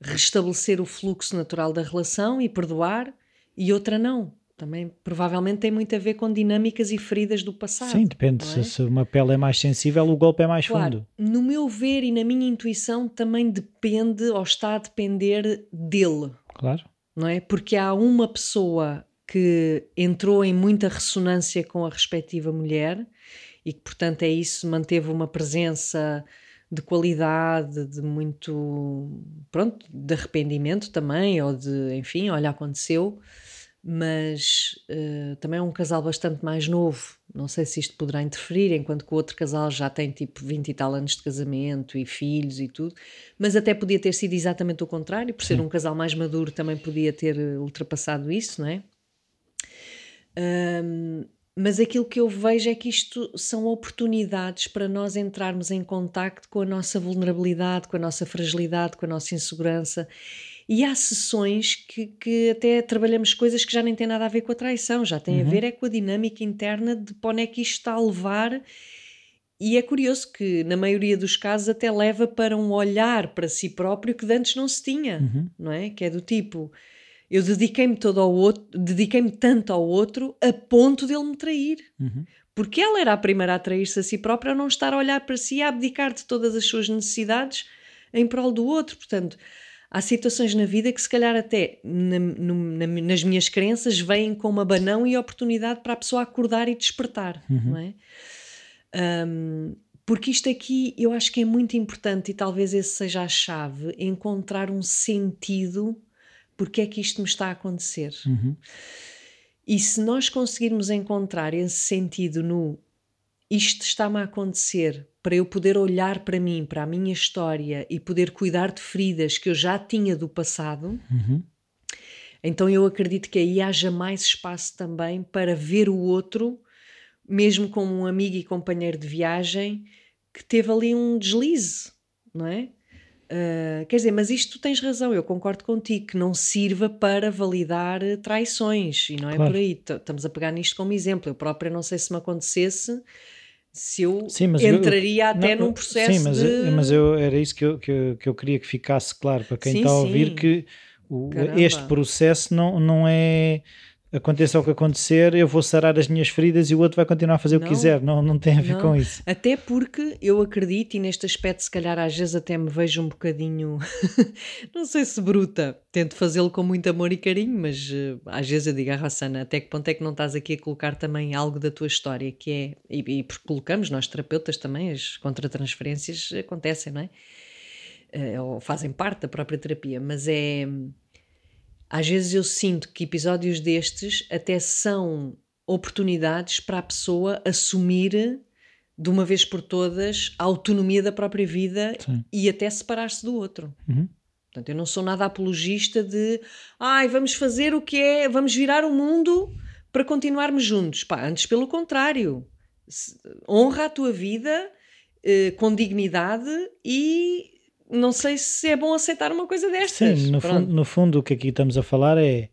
Speaker 1: restabelecer o fluxo natural da relação e perdoar e outra não. Também provavelmente tem muito a ver com dinâmicas e feridas do passado.
Speaker 2: Sim, depende.
Speaker 1: é?
Speaker 2: se uma pele é mais sensível, o golpe é mais
Speaker 1: Claro,
Speaker 2: fundo.
Speaker 1: no meu ver e na minha intuição também depende ou está a depender dele
Speaker 2: Claro.
Speaker 1: não é? Porque há uma pessoa que entrou em muita ressonância com a respectiva mulher e que, portanto, é isso, manteve uma presença de qualidade, de muito, pronto, de arrependimento também, ou de, enfim, olha, aconteceu, mas eh, também é um casal bastante mais novo. Não sei se isto poderá interferir, enquanto que o outro casal já tem tipo 20 e tal anos de casamento e filhos e tudo, mas até podia ter sido exatamente o contrário, por ser um casal mais maduro também podia ter eh, ultrapassado isso, não é? Ahm, mas aquilo que eu vejo é que isto são oportunidades para nós entrarmos em contacto com a nossa vulnerabilidade, com a nossa fragilidade, com a nossa insegurança. E há sessões que, que até trabalhamos coisas que já nem têm nada a ver com a traição, já têm a ver é com a dinâmica interna de para onde é que isto está a levar. E é curioso que, na maioria dos casos, até leva para um olhar para si próprio que antes não se tinha,
Speaker 2: Uhum.
Speaker 1: não é? Que é do tipo, eu dediquei-me todo ao outro, dediquei-me tanto ao outro a ponto dele me trair.
Speaker 2: Uhum.
Speaker 1: Porque ela era a primeira a trair-se a si própria, a não estar a olhar para si e a abdicar de todas as suas necessidades em prol do outro. Portanto, há situações na vida que, se calhar, até na- na- nas minhas crenças, vêm com uma banão e oportunidade para a pessoa acordar e despertar, não é? Um, porque isto aqui eu acho que é muito importante e talvez esse seja a chave, encontrar um sentido porque é que isto me está a acontecer.
Speaker 2: Uhum.
Speaker 1: E se nós conseguirmos encontrar esse sentido no isto está-me a acontecer para eu poder olhar para mim, para a minha história e poder cuidar de feridas que eu já tinha do passado,
Speaker 2: Uhum.
Speaker 1: então eu acredito que aí haja mais espaço também para ver o outro, mesmo como um amigo e companheiro de viagem, que teve ali um deslize, não é? Uh, quer dizer, mas isto tu tens razão, eu concordo contigo, que não sirva para validar traições, e não é
Speaker 2: Claro.
Speaker 1: por aí. Estamos a pegar nisto como exemplo. Eu própria não sei se me acontecesse, se eu
Speaker 2: Sim, mas eu-
Speaker 1: entraria até
Speaker 2: Não,
Speaker 1: num processo
Speaker 2: Sim, mas,
Speaker 1: de...
Speaker 2: mas eu, era isso que eu, que, eu, que eu queria que ficasse claro para quem
Speaker 1: Sim,
Speaker 2: está a ouvir
Speaker 1: sim.
Speaker 2: que o- este processo não, não é aconteça o que acontecer, eu vou sarar as minhas feridas e o outro vai continuar a fazer o que
Speaker 1: Não.
Speaker 2: quiser. Não, não tem a ver
Speaker 1: Não.
Speaker 2: com isso.
Speaker 1: Até porque eu acredito, e neste aspecto, se calhar às vezes até me vejo um bocadinho, não sei se bruta, tento fazê-lo com muito amor e carinho, mas eh, às vezes eu digo à Rossana, até que ponto é que não estás aqui a colocar também algo da tua história, que é, e, e porque colocamos, nós terapeutas também, as contratransferências acontecem, não é? Eh, ou fazem parte da própria terapia, mas é. Às vezes eu sinto que episódios destes até são oportunidades para a pessoa assumir de uma vez por todas a autonomia da própria vida
Speaker 2: Sim.
Speaker 1: e até separar-se do outro.
Speaker 2: Uhum.
Speaker 1: Portanto, eu não sou nada apologista de ai, vamos fazer o que é, vamos virar o mundo para continuarmos juntos. Pá, antes pelo contrário. Honra a tua vida eh, com dignidade e não sei se é bom aceitar uma coisa destas.
Speaker 2: Sim, no fundo, no fundo o que aqui estamos a falar é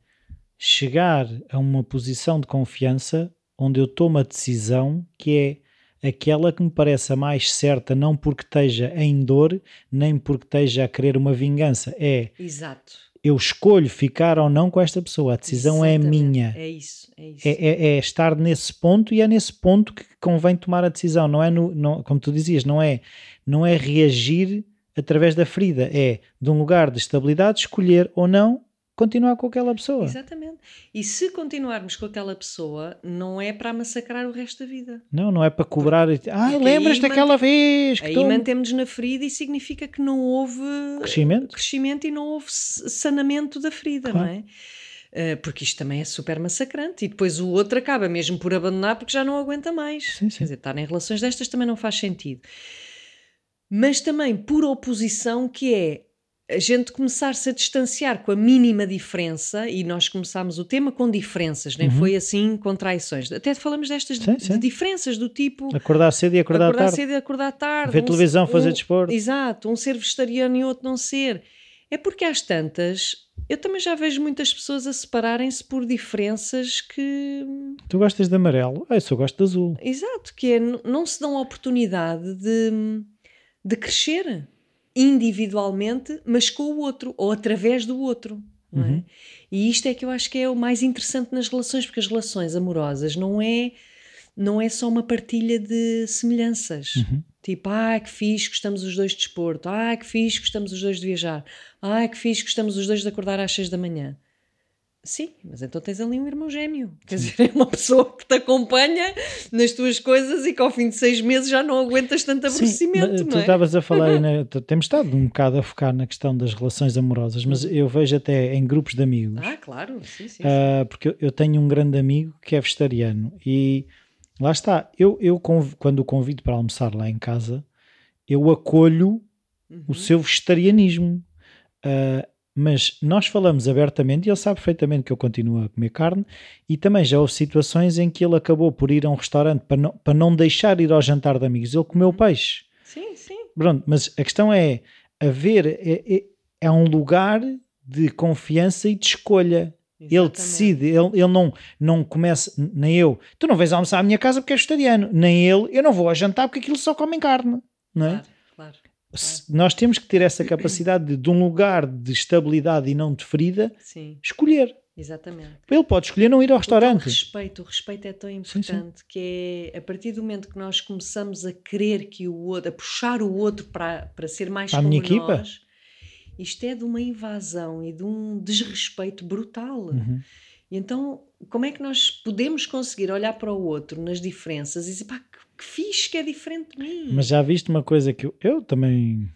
Speaker 2: chegar a uma posição de confiança onde eu tomo a decisão que é aquela que me parece a mais certa, não porque esteja em dor, nem porque esteja a querer uma vingança. É
Speaker 1: Exato.
Speaker 2: eu escolho ficar ou não com esta pessoa, a decisão é
Speaker 1: Exatamente.
Speaker 2: minha.
Speaker 1: É isso, é isso.
Speaker 2: É, é- é estar nesse ponto e é nesse ponto que convém tomar a decisão. Não é no, não- como tu dizias, não é, não é reagir através da ferida, é de um lugar de estabilidade escolher ou não continuar com aquela pessoa.
Speaker 1: Exatamente. E se continuarmos com aquela pessoa, não é para massacrar o resto da vida.
Speaker 2: Não, não é para cobrar. Ah,
Speaker 1: porque
Speaker 2: lembras
Speaker 1: aí
Speaker 2: daquela vez que
Speaker 1: Aí
Speaker 2: tu...
Speaker 1: mantemos na ferida e significa que não houve
Speaker 2: Crescimento?
Speaker 1: crescimento e não houve sanamento da ferida,
Speaker 2: Claro.
Speaker 1: não é? Eh, porque isto também é super massacrante e depois o outro acaba mesmo por abandonar porque já não aguenta mais.
Speaker 2: Sim, sim.
Speaker 1: Quer dizer, estar em relações destas também não faz sentido. Mas também por oposição, que é a gente começar-se a distanciar com a mínima diferença, e nós começámos o tema com diferenças, nem
Speaker 2: Uhum.
Speaker 1: foi assim com traições. Até falamos destas
Speaker 2: Sim,
Speaker 1: de
Speaker 2: sim.
Speaker 1: diferenças do tipo
Speaker 2: Acordar cedo e acordar,
Speaker 1: acordar
Speaker 2: tarde.
Speaker 1: cedo e acordar tarde.
Speaker 2: Ver
Speaker 1: um
Speaker 2: televisão,
Speaker 1: se-
Speaker 2: fazer
Speaker 1: um-
Speaker 2: desporto.
Speaker 1: Exato, um ser vegetariano e outro não ser. É porque às tantas, eu também já vejo muitas pessoas a separarem-se por diferenças que.
Speaker 2: Tu gostas de amarelo? Ah, eu só gosto de azul.
Speaker 1: Exato, que é, não se dão a oportunidade de, de crescer individualmente, mas com o outro, ou através do outro. É?
Speaker 2: Uhum.
Speaker 1: E isto é que eu acho que é o mais interessante nas relações, porque as relações amorosas não é, não é só uma partilha de semelhanças.
Speaker 2: Uhum.
Speaker 1: Tipo, ah, que fixe, gostamos os dois de desporto. Ah, que fixe, gostamos os dois de viajar. Ah, que fixe, gostamos os dois de acordar às seis da manhã. Sim, mas então tens ali um irmão gêmeo. Quer dizer, é uma pessoa que te acompanha nas tuas coisas e que ao fim de seis meses já não aguentas tanto
Speaker 2: Sim,
Speaker 1: aborrecimento, não
Speaker 2: tu
Speaker 1: é?
Speaker 2: estavas a falar, aí, né, temos estado um bocado a focar na questão das relações amorosas, mas eu vejo até em grupos de amigos,
Speaker 1: Ah, claro, sim, sim. sim.
Speaker 2: ah, porque eu- tenho um grande amigo que é vegetariano e lá está, eu, eu quando o convido para almoçar lá em casa, eu acolho
Speaker 1: Uhum.
Speaker 2: o seu vegetarianismo. Ah, mas nós falamos abertamente e ele sabe perfeitamente que eu continuo a comer carne e também já houve situações em que ele acabou por ir a um restaurante para não, para não deixar ir ao jantar de amigos. Ele comeu peixe.
Speaker 1: Sim, sim.
Speaker 2: Pronto, mas a questão é haver é, é, é um lugar de confiança e de escolha. Ele
Speaker 1: Exatamente.
Speaker 2: decide, ele, ele não, não começa, nem eu, tu não vais almoçar à minha casa porque és vegetariano, nem ele, eu não vou a jantar porque aquilo só comem carne, não é?
Speaker 1: Claro, claro.
Speaker 2: Nós temos que ter essa capacidade de, de um lugar de estabilidade e não de ferida,
Speaker 1: Sim,
Speaker 2: escolher.
Speaker 1: exatamente.
Speaker 2: Ele pode escolher não ir ao
Speaker 1: O
Speaker 2: restaurante.
Speaker 1: respeito, o respeito é tão
Speaker 2: sim.
Speaker 1: importante que é a partir do momento que nós começamos a querer que o outro, a puxar o outro para, para ser mais
Speaker 2: Para a minha equipa?
Speaker 1: nós, isto é de uma invasão e de um desrespeito brutal.
Speaker 2: Uhum.
Speaker 1: E então, como é que nós podemos conseguir olhar para o outro nas diferenças e dizer, pá, que, que fixe que é diferente de mim?
Speaker 2: Mas já viste uma coisa que eu, eu também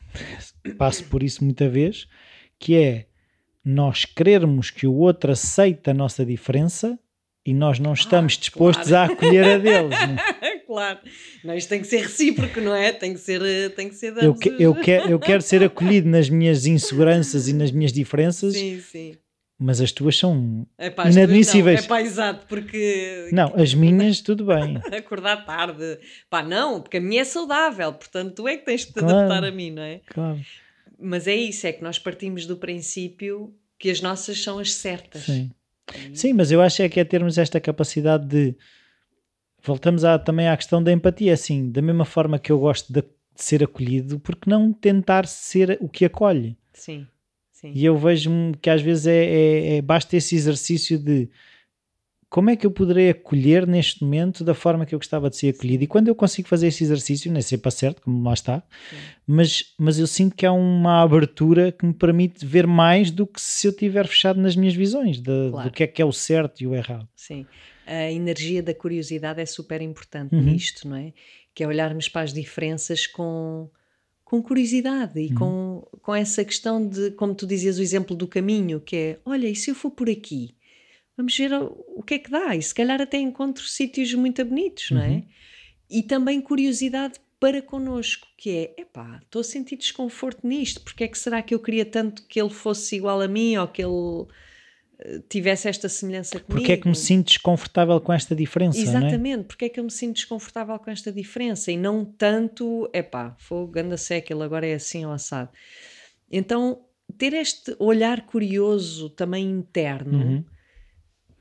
Speaker 2: passo por isso muita vez, que é nós querermos que o outro aceite a nossa diferença e nós não estamos dispostos
Speaker 1: claro.
Speaker 2: a acolher a deles. né?
Speaker 1: claro. Não, isto tem que ser recíproco, não é? Tem que ser, eh, tem que ser
Speaker 2: Eu, que- eu, quero, eu quero ser acolhido nas minhas inseguranças e nas minhas diferenças,
Speaker 1: Sim, sim.
Speaker 2: Mas as tuas são.
Speaker 1: Epá, tuas
Speaker 2: Inadmissíveis.
Speaker 1: Não. Epá, exato, porque
Speaker 2: Não, as minhas, tudo bem.
Speaker 1: acordar tarde. Pá, não, porque a minha é saudável, portanto tu é que tens de te
Speaker 2: Claro.
Speaker 1: adaptar a mim, não é?
Speaker 2: Claro.
Speaker 1: Mas é isso, é que nós partimos do princípio que as nossas são as certas.
Speaker 2: Sim. Sim, mas eu acho é que é termos esta capacidade de. Voltamos à- também à questão da empatia, assim, da mesma forma que eu gosto de, de ser acolhido, porque não tentar ser o que acolhe?
Speaker 1: Sim, sim.
Speaker 2: E eu vejo que às vezes é, é- é- basta esse exercício de como é que eu poderei acolher neste momento da forma que eu gostava de ser acolhido. E quando eu consigo fazer esse exercício, nem sempre acerto, como lá está, mas, mas eu sinto que há uma abertura que me permite ver mais do que se eu tiver fechado nas minhas visões de-
Speaker 1: Claro.
Speaker 2: do que é que é o certo e o errado.
Speaker 1: Sim. A energia da curiosidade é super importante
Speaker 2: Uhum.
Speaker 1: nisto, não é? Que é olharmos para as diferenças com, com curiosidade e
Speaker 2: Uhum.
Speaker 1: com, com essa questão de, como tu dizias, o exemplo do caminho, que é, olha, e se eu for por aqui? Vamos ver o, o que é que dá. E se calhar até encontro sítios muito bonitos, não é?
Speaker 2: Uhum.
Speaker 1: E também curiosidade para connosco, que é, epá, estou a sentir desconforto nisto, porque é que será que eu queria tanto que ele fosse igual a mim ou que ele tivesse esta semelhança comigo?
Speaker 2: Porque é que me sinto desconfortável com esta diferença, não é?
Speaker 1: Exatamente, porque é que eu me sinto desconfortável com esta diferença e não tanto, epá, fogo, ganda seca, ele agora é assim ou assado. Então, ter este olhar curioso também interno
Speaker 2: Uhum.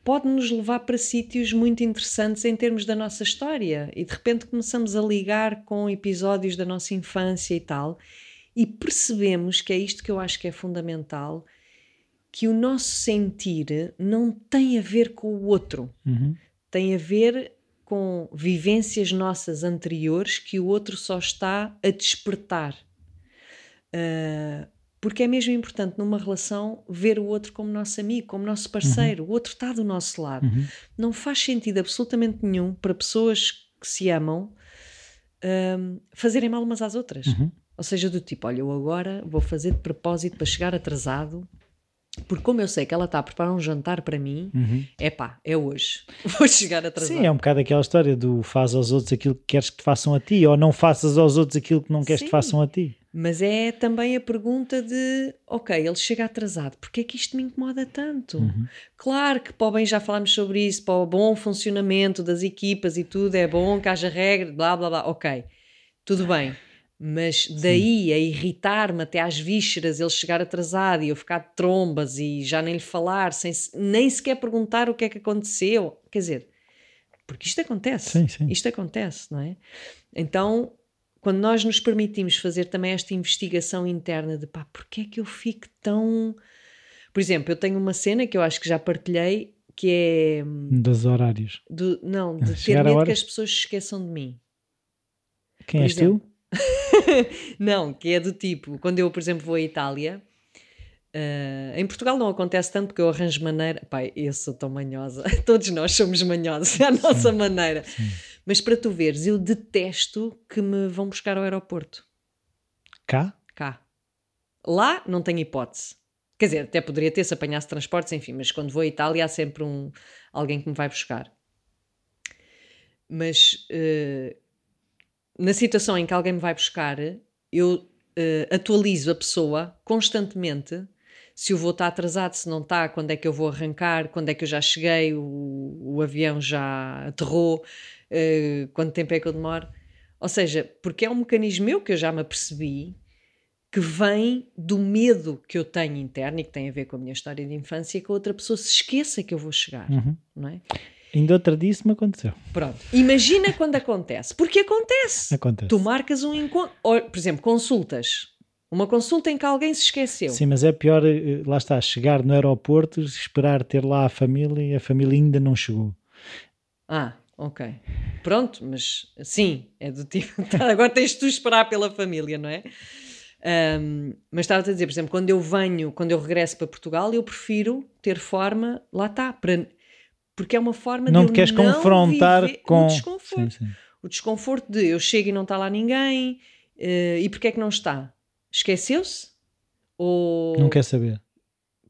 Speaker 1: pode nos levar para sítios muito interessantes em termos da nossa história e de repente começamos a ligar com episódios da nossa infância e tal e percebemos que é isto que eu acho que é fundamental que o nosso sentir não tem a ver com o outro
Speaker 2: Uhum.
Speaker 1: tem a ver com vivências nossas anteriores que o outro só está a despertar. Ah, porque é mesmo importante numa relação ver o outro como nosso amigo, como nosso parceiro. O outro está do nosso lado.
Speaker 2: Uhum.
Speaker 1: Não faz sentido absolutamente nenhum para pessoas que se amam ahm, fazerem mal umas às outras.
Speaker 2: Uhum.
Speaker 1: Ou seja, do tipo, olha, eu agora vou fazer de propósito para chegar atrasado, porque como eu sei que ela está a preparar um jantar para mim,
Speaker 2: Uhum.
Speaker 1: é pá, é hoje. Vou chegar atrasado.
Speaker 2: Sim, é um bocado aquela história do faz aos outros aquilo que queres que te façam a ti, ou não faças aos outros aquilo que não queres que te
Speaker 1: Sim.
Speaker 2: façam a ti.
Speaker 1: Mas é também a pergunta de, ok, ele chega atrasado, porque é que isto me incomoda tanto?
Speaker 2: Uhum.
Speaker 1: Claro que para o bem já falámos sobre isso, para o bom funcionamento das equipas e tudo, é bom que haja regra, blá blá blá, ok, tudo bem. Mas daí a irritar-me até às vísceras, ele chegar atrasado e eu ficar de trombas e já nem lhe falar, sem, se- nem sequer perguntar o que é que aconteceu. Quer dizer, porque isto acontece.
Speaker 2: Sim, sim.
Speaker 1: Isto acontece, não é? Então, quando nós nos permitimos fazer também esta investigação interna de pá, porque é que eu fico tão. Por exemplo, eu tenho uma cena que eu acho que já partilhei, que é
Speaker 2: Dos horários.
Speaker 1: do, não, de ter
Speaker 2: Chegar a
Speaker 1: medo que as pessoas se esqueçam de mim.
Speaker 2: Quem
Speaker 1: Por
Speaker 2: és
Speaker 1: exemplo.
Speaker 2: tu?
Speaker 1: Não, que é do tipo, quando eu, por exemplo, vou à Itália, eh, em Portugal não acontece tanto porque eu arranjo maneira. Pai, eu sou tão manhosa. Todos nós somos manhosos à nossa maneira. Mas para tu veres, eu detesto que me vão buscar ao aeroporto.
Speaker 2: Cá?
Speaker 1: Cá. Lá não tenho hipótese. Quer dizer, até poderia ter se apanhasse transportes, enfim, mas quando vou à Itália há sempre um, alguém que me vai buscar. Mas eh, na situação em que alguém me vai buscar, eu eh, atualizo a pessoa constantemente se o voo está atrasado, se não está, quando é que eu vou arrancar, quando é que eu já cheguei, o, o avião já aterrou, eh, quanto tempo é que eu demoro. Ou seja, porque é um mecanismo meu que eu já me apercebi que vem do medo que eu tenho interno e que tem a ver com a minha história de infância que a outra pessoa se esqueça que eu vou chegar,
Speaker 2: Uhum.
Speaker 1: não é?
Speaker 2: Ainda outra disso me aconteceu.
Speaker 1: Pronto. Imagina quando acontece. Porque acontece.
Speaker 2: Acontece.
Speaker 1: Tu marcas um encontro, ou, por exemplo, consultas. Uma consulta em que alguém se esqueceu.
Speaker 2: Sim, mas é pior, eh, lá está, chegar no aeroporto, esperar ter lá a família e a família ainda não chegou.
Speaker 1: Ah, ok. Pronto, mas sim, é do tipo. tá, agora tens tu esperar pela família, não é? Ahm, mas estava a dizer, por exemplo, quando eu venho, quando eu regresso para Portugal, eu prefiro ter forma, lá está, para, porque é uma forma
Speaker 2: Não
Speaker 1: de
Speaker 2: te
Speaker 1: eu
Speaker 2: queres
Speaker 1: não
Speaker 2: confrontar com.
Speaker 1: o desconforto.
Speaker 2: Sim, sim.
Speaker 1: O desconforto de eu chego e não está lá ninguém, eh, e porque é que não está? Esqueceu-se? Ou
Speaker 2: Não quer saber.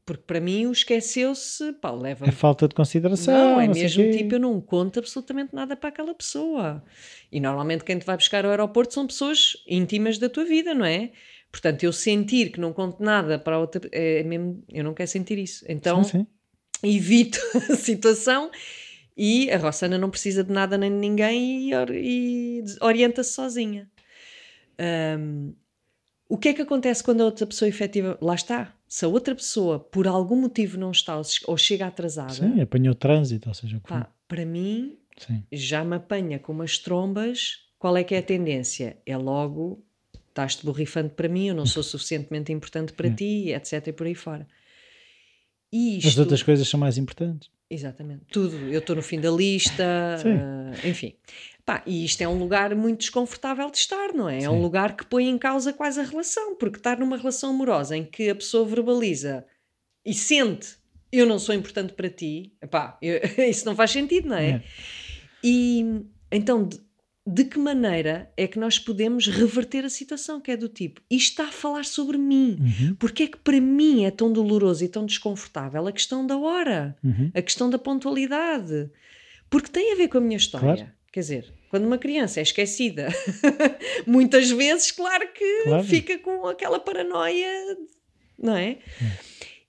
Speaker 1: Porque para mim o esqueceu-se, pá, leva
Speaker 2: É falta de consideração.
Speaker 1: Não, é
Speaker 2: não
Speaker 1: mesmo tipo, eu não conto absolutamente nada para aquela pessoa. E normalmente quem te vai buscar ao aeroporto são pessoas íntimas da tua vida, não é? Portanto, eu sentir que não conto nada para outra. É mesmo, eu não quero sentir isso. Então,
Speaker 2: Sim, sim.
Speaker 1: Evito a situação e a Rossana não precisa de nada nem de ninguém e, e orienta-se sozinha. Ahm, o que é que acontece quando a outra pessoa efetiva. Lá está. Se a outra pessoa, por algum motivo, não está ou, chega atrasada,
Speaker 2: Sim, apanhou trânsito, ou seja,
Speaker 1: pá, para mim
Speaker 2: Sim.
Speaker 1: já me apanha com umas trombas. Qual é que é a tendência? É logo. Estás-te borrifando para mim, eu não sou suficientemente importante para
Speaker 2: É.
Speaker 1: ti, etc. e por aí fora. E
Speaker 2: As
Speaker 1: isto,
Speaker 2: outras coisas são mais importantes.
Speaker 1: Exatamente, tudo. Eu estou no fim da lista,
Speaker 2: Sim.
Speaker 1: ah, enfim. Pá, e isto é um lugar muito desconfortável de estar, não é? É um
Speaker 2: Sim.
Speaker 1: lugar que põe em causa quase a relação, porque estar numa relação amorosa em que a pessoa verbaliza e sente eu não sou importante para ti, pá, isso não faz sentido, não é?
Speaker 2: É.
Speaker 1: E então, de, que maneira é que nós podemos reverter a situação? Que é do tipo, isto está a falar sobre mim.
Speaker 2: Uhum,
Speaker 1: Porque é que para mim é tão doloroso e tão desconfortável a questão da hora?
Speaker 2: uhum.
Speaker 1: a questão da pontualidade. Porque tem a ver com a minha história.
Speaker 2: Claro.
Speaker 1: Quer dizer, quando uma criança é esquecida, muitas vezes, claro que
Speaker 2: Claro.
Speaker 1: fica com aquela paranoia, não é?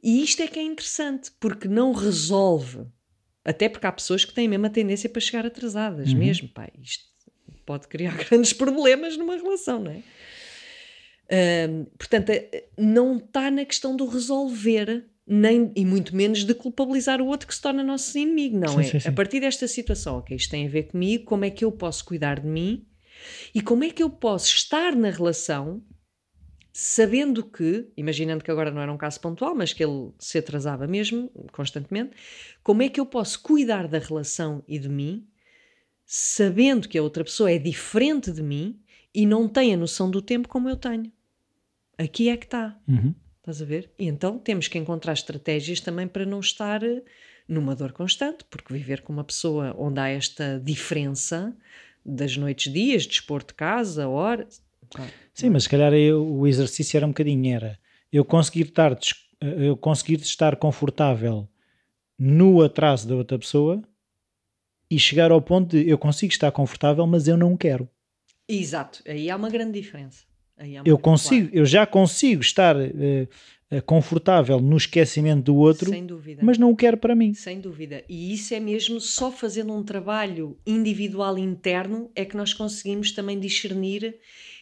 Speaker 1: E isto é que é interessante, porque não resolve. Até porque há pessoas que têm mesmo a tendência para chegar atrasadas,
Speaker 2: Uhum.
Speaker 1: mesmo. Pá, isto pode criar grandes problemas numa relação, não é? Portanto, eh, não está na questão do resolver, nem, e muito menos de culpabilizar o outro que se torna nosso inimigo, não
Speaker 2: Sim,
Speaker 1: é?
Speaker 2: sim, sim.
Speaker 1: A partir desta situação, ok, isto tem a ver comigo, como é que eu posso cuidar de mim e como é que eu posso estar na relação sabendo que, imaginando que agora não era um caso pontual, mas que ele se atrasava mesmo, constantemente, como é que eu posso cuidar da relação e de mim, sabendo que a outra pessoa é diferente de mim e não tem a noção do tempo como eu tenho? Aqui é que está.
Speaker 2: Uhum.
Speaker 1: Estás a ver? E então temos que encontrar estratégias também para não estar eh, numa dor constante, porque viver com uma pessoa onde há esta diferença das noites, dias, dispor de casa, horas. pá,
Speaker 2: Sim, mas se calhar eu- o exercício era um bocadinho, era eu conseguir estar, des- eu conseguir estar confortável no atraso da outra pessoa e chegar ao ponto de eu consigo estar confortável, mas eu não quero.
Speaker 1: Exato, aí há uma grande diferença. Uma-
Speaker 2: Eu consigo, eu já consigo estar eh, confortável no esquecimento do
Speaker 1: claro,
Speaker 2: outro,
Speaker 1: sem dúvida.
Speaker 2: mas não o quero para mim.
Speaker 1: Sem dúvida. E isso é mesmo só fazendo um trabalho individual interno é que nós conseguimos também discernir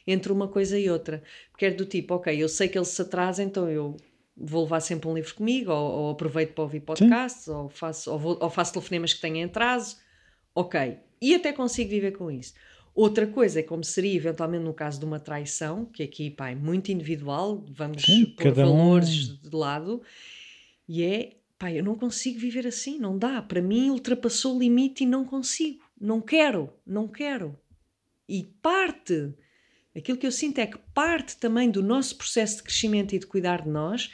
Speaker 1: entre uma coisa e outra. Porque é do tipo, ok, eu sei que ele se atrasa, então eu vou levar sempre um livro comigo, ou, ou aproveito para ouvir podcasts, ou faço, ou, vou- ou faço telefonemas que têm atraso. Ok. E até consigo viver com isso. Outra coisa é como seria eventualmente no caso de uma traição, que aqui pá, é muito individual, vamos
Speaker 2: Sim,
Speaker 1: pôr
Speaker 2: cada um-
Speaker 1: valores de lado, e é pá, eu não consigo viver assim, não dá. Para mim ultrapassou o limite e não consigo. Não quero, não quero. E parte, aquilo que eu sinto é que parte também do nosso processo de crescimento e de cuidar de nós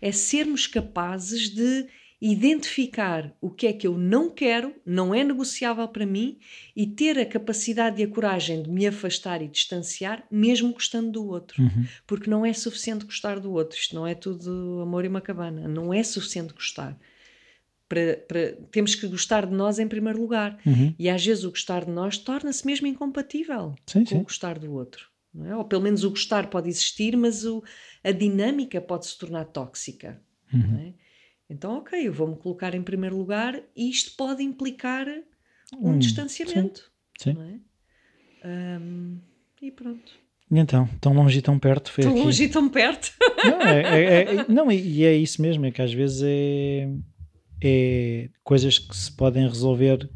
Speaker 1: é sermos capazes de identificar o que é que eu não quero, não é negociável para mim e ter a capacidade e a coragem de me afastar e distanciar, mesmo gostando do outro.
Speaker 2: Uhum.
Speaker 1: Porque não é suficiente gostar do outro. Isto não é tudo amor e uma cabana. Não é suficiente gostar. Para, para- temos que gostar de nós em primeiro lugar.
Speaker 2: Uhum.
Speaker 1: E às vezes o gostar de nós torna-se mesmo incompatível
Speaker 2: Sim,
Speaker 1: com
Speaker 2: sim.
Speaker 1: o gostar do outro. É? Ou pelo menos o gostar pode existir, mas o- a dinâmica pode se tornar tóxica.
Speaker 2: Uhum.
Speaker 1: Então, ok, eu vou-me colocar em primeiro lugar e isto pode implicar um
Speaker 2: Hum,
Speaker 1: distanciamento.
Speaker 2: sim.
Speaker 1: Não é? Ahm, e pronto.
Speaker 2: E então, tão longe e tão perto foi
Speaker 1: Tão
Speaker 2: aqui.
Speaker 1: longe e tão perto.
Speaker 2: Não, é, é- é- não, e é isso mesmo, é que às vezes é, é coisas que se podem resolver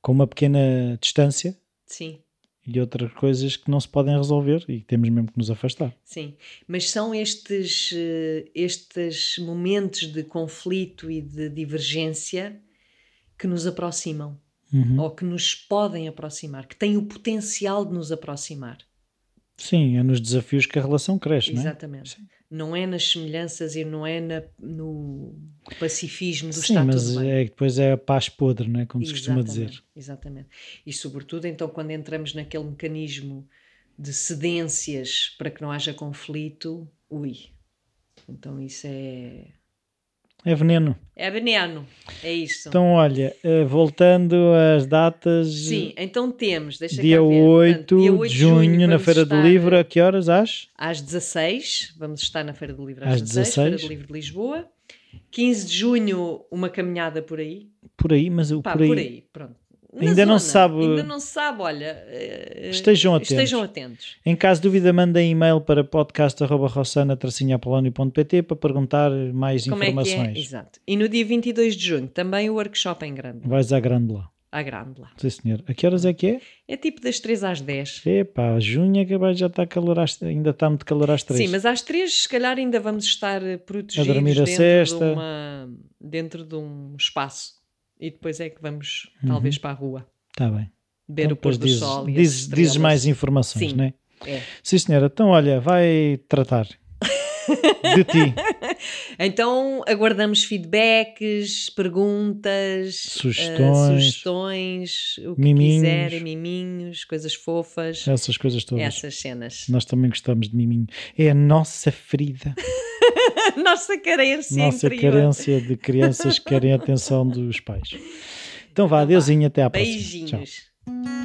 Speaker 2: com uma pequena distância
Speaker 1: Sim,
Speaker 2: e outras coisas que não se podem resolver e temos mesmo que nos afastar.
Speaker 1: sim. Mas são estes, eh, estes momentos de conflito e de divergência que nos aproximam.
Speaker 2: Uhum.
Speaker 1: ou que nos podem aproximar, que têm o potencial de nos aproximar.
Speaker 2: Sim, é nos desafios que a relação cresce, não é?
Speaker 1: Exatamente. Não é nas semelhanças e não é na- no pacifismo do
Speaker 2: Sim,
Speaker 1: está
Speaker 2: mas é que depois é a paz podre, não é? Como se costuma
Speaker 1: Exatamente,
Speaker 2: dizer.
Speaker 1: Exatamente. E sobretudo então quando entramos naquele mecanismo de cedências para que não haja conflito, ui. Então isso é
Speaker 2: É veneno.
Speaker 1: É veneno. É isto.
Speaker 2: Então, olha, eh, voltando às datas.
Speaker 1: Sim, então temos, deixa
Speaker 2: Dia
Speaker 1: cá ver.
Speaker 2: 8,
Speaker 1: Portanto, dia 8
Speaker 2: de junho, na
Speaker 1: vamos
Speaker 2: Feira do Livro, a que horas? Às?
Speaker 1: Às 16, vamos estar na Feira do Livro às,
Speaker 2: Às
Speaker 1: 16, Feira
Speaker 2: 16.
Speaker 1: do Livro de Lisboa. 15 de junho, uma caminhada por aí.
Speaker 2: Por aí, mas o
Speaker 1: Pá,
Speaker 2: por aí.
Speaker 1: pronto.
Speaker 2: Ainda não
Speaker 1: zona.
Speaker 2: se sabe-
Speaker 1: Ainda não sabe, olha. eh,
Speaker 2: Estejam atentos.
Speaker 1: Estejam atentos.
Speaker 2: Em caso de dúvida, mandem e-mail para podcast.rossana-apolonio.pt para perguntar mais
Speaker 1: Como é que é?
Speaker 2: informações.
Speaker 1: Exato. E no dia 22 de junho, também o workshop em grande.
Speaker 2: Vais à grande lá.
Speaker 1: À grande lá.
Speaker 2: Sim, senhor. A que horas é que é?
Speaker 1: É tipo das 3 às 10.
Speaker 2: Epá, junho é vai- já está calor às, ainda está muito calor às três.
Speaker 1: Sim, mas às 3 se calhar ainda vamos estar eh, protegidos
Speaker 2: A dormir a
Speaker 1: dentro,
Speaker 2: sesta.
Speaker 1: De uma, dentro de um espaço. E depois é que vamos,
Speaker 2: Uhum.
Speaker 1: talvez, para a rua.
Speaker 2: Está bem.
Speaker 1: Ver
Speaker 2: Então,
Speaker 1: o pôr do
Speaker 2: dizes,
Speaker 1: sol e
Speaker 2: dizes, mais informações,
Speaker 1: Sim.
Speaker 2: não é?
Speaker 1: É.
Speaker 2: Sim, senhora. Então, olha, vai tratar de ti.
Speaker 1: Então aguardamos feedbacks, perguntas,
Speaker 2: Sugestões.
Speaker 1: eh, sugestões, o que
Speaker 2: Miminhos.
Speaker 1: quiserem, miminhos, coisas fofas,
Speaker 2: Essas coisas todas.
Speaker 1: essas cenas.
Speaker 2: Nós também gostamos de miminho. É a nossa ferida.
Speaker 1: Nossa carência
Speaker 2: nossa
Speaker 1: interior.
Speaker 2: carência de crianças que querem a atenção dos pais.
Speaker 1: Então vá,
Speaker 2: adeusinho, até à próxima. Tchau.
Speaker 1: Beijinhos.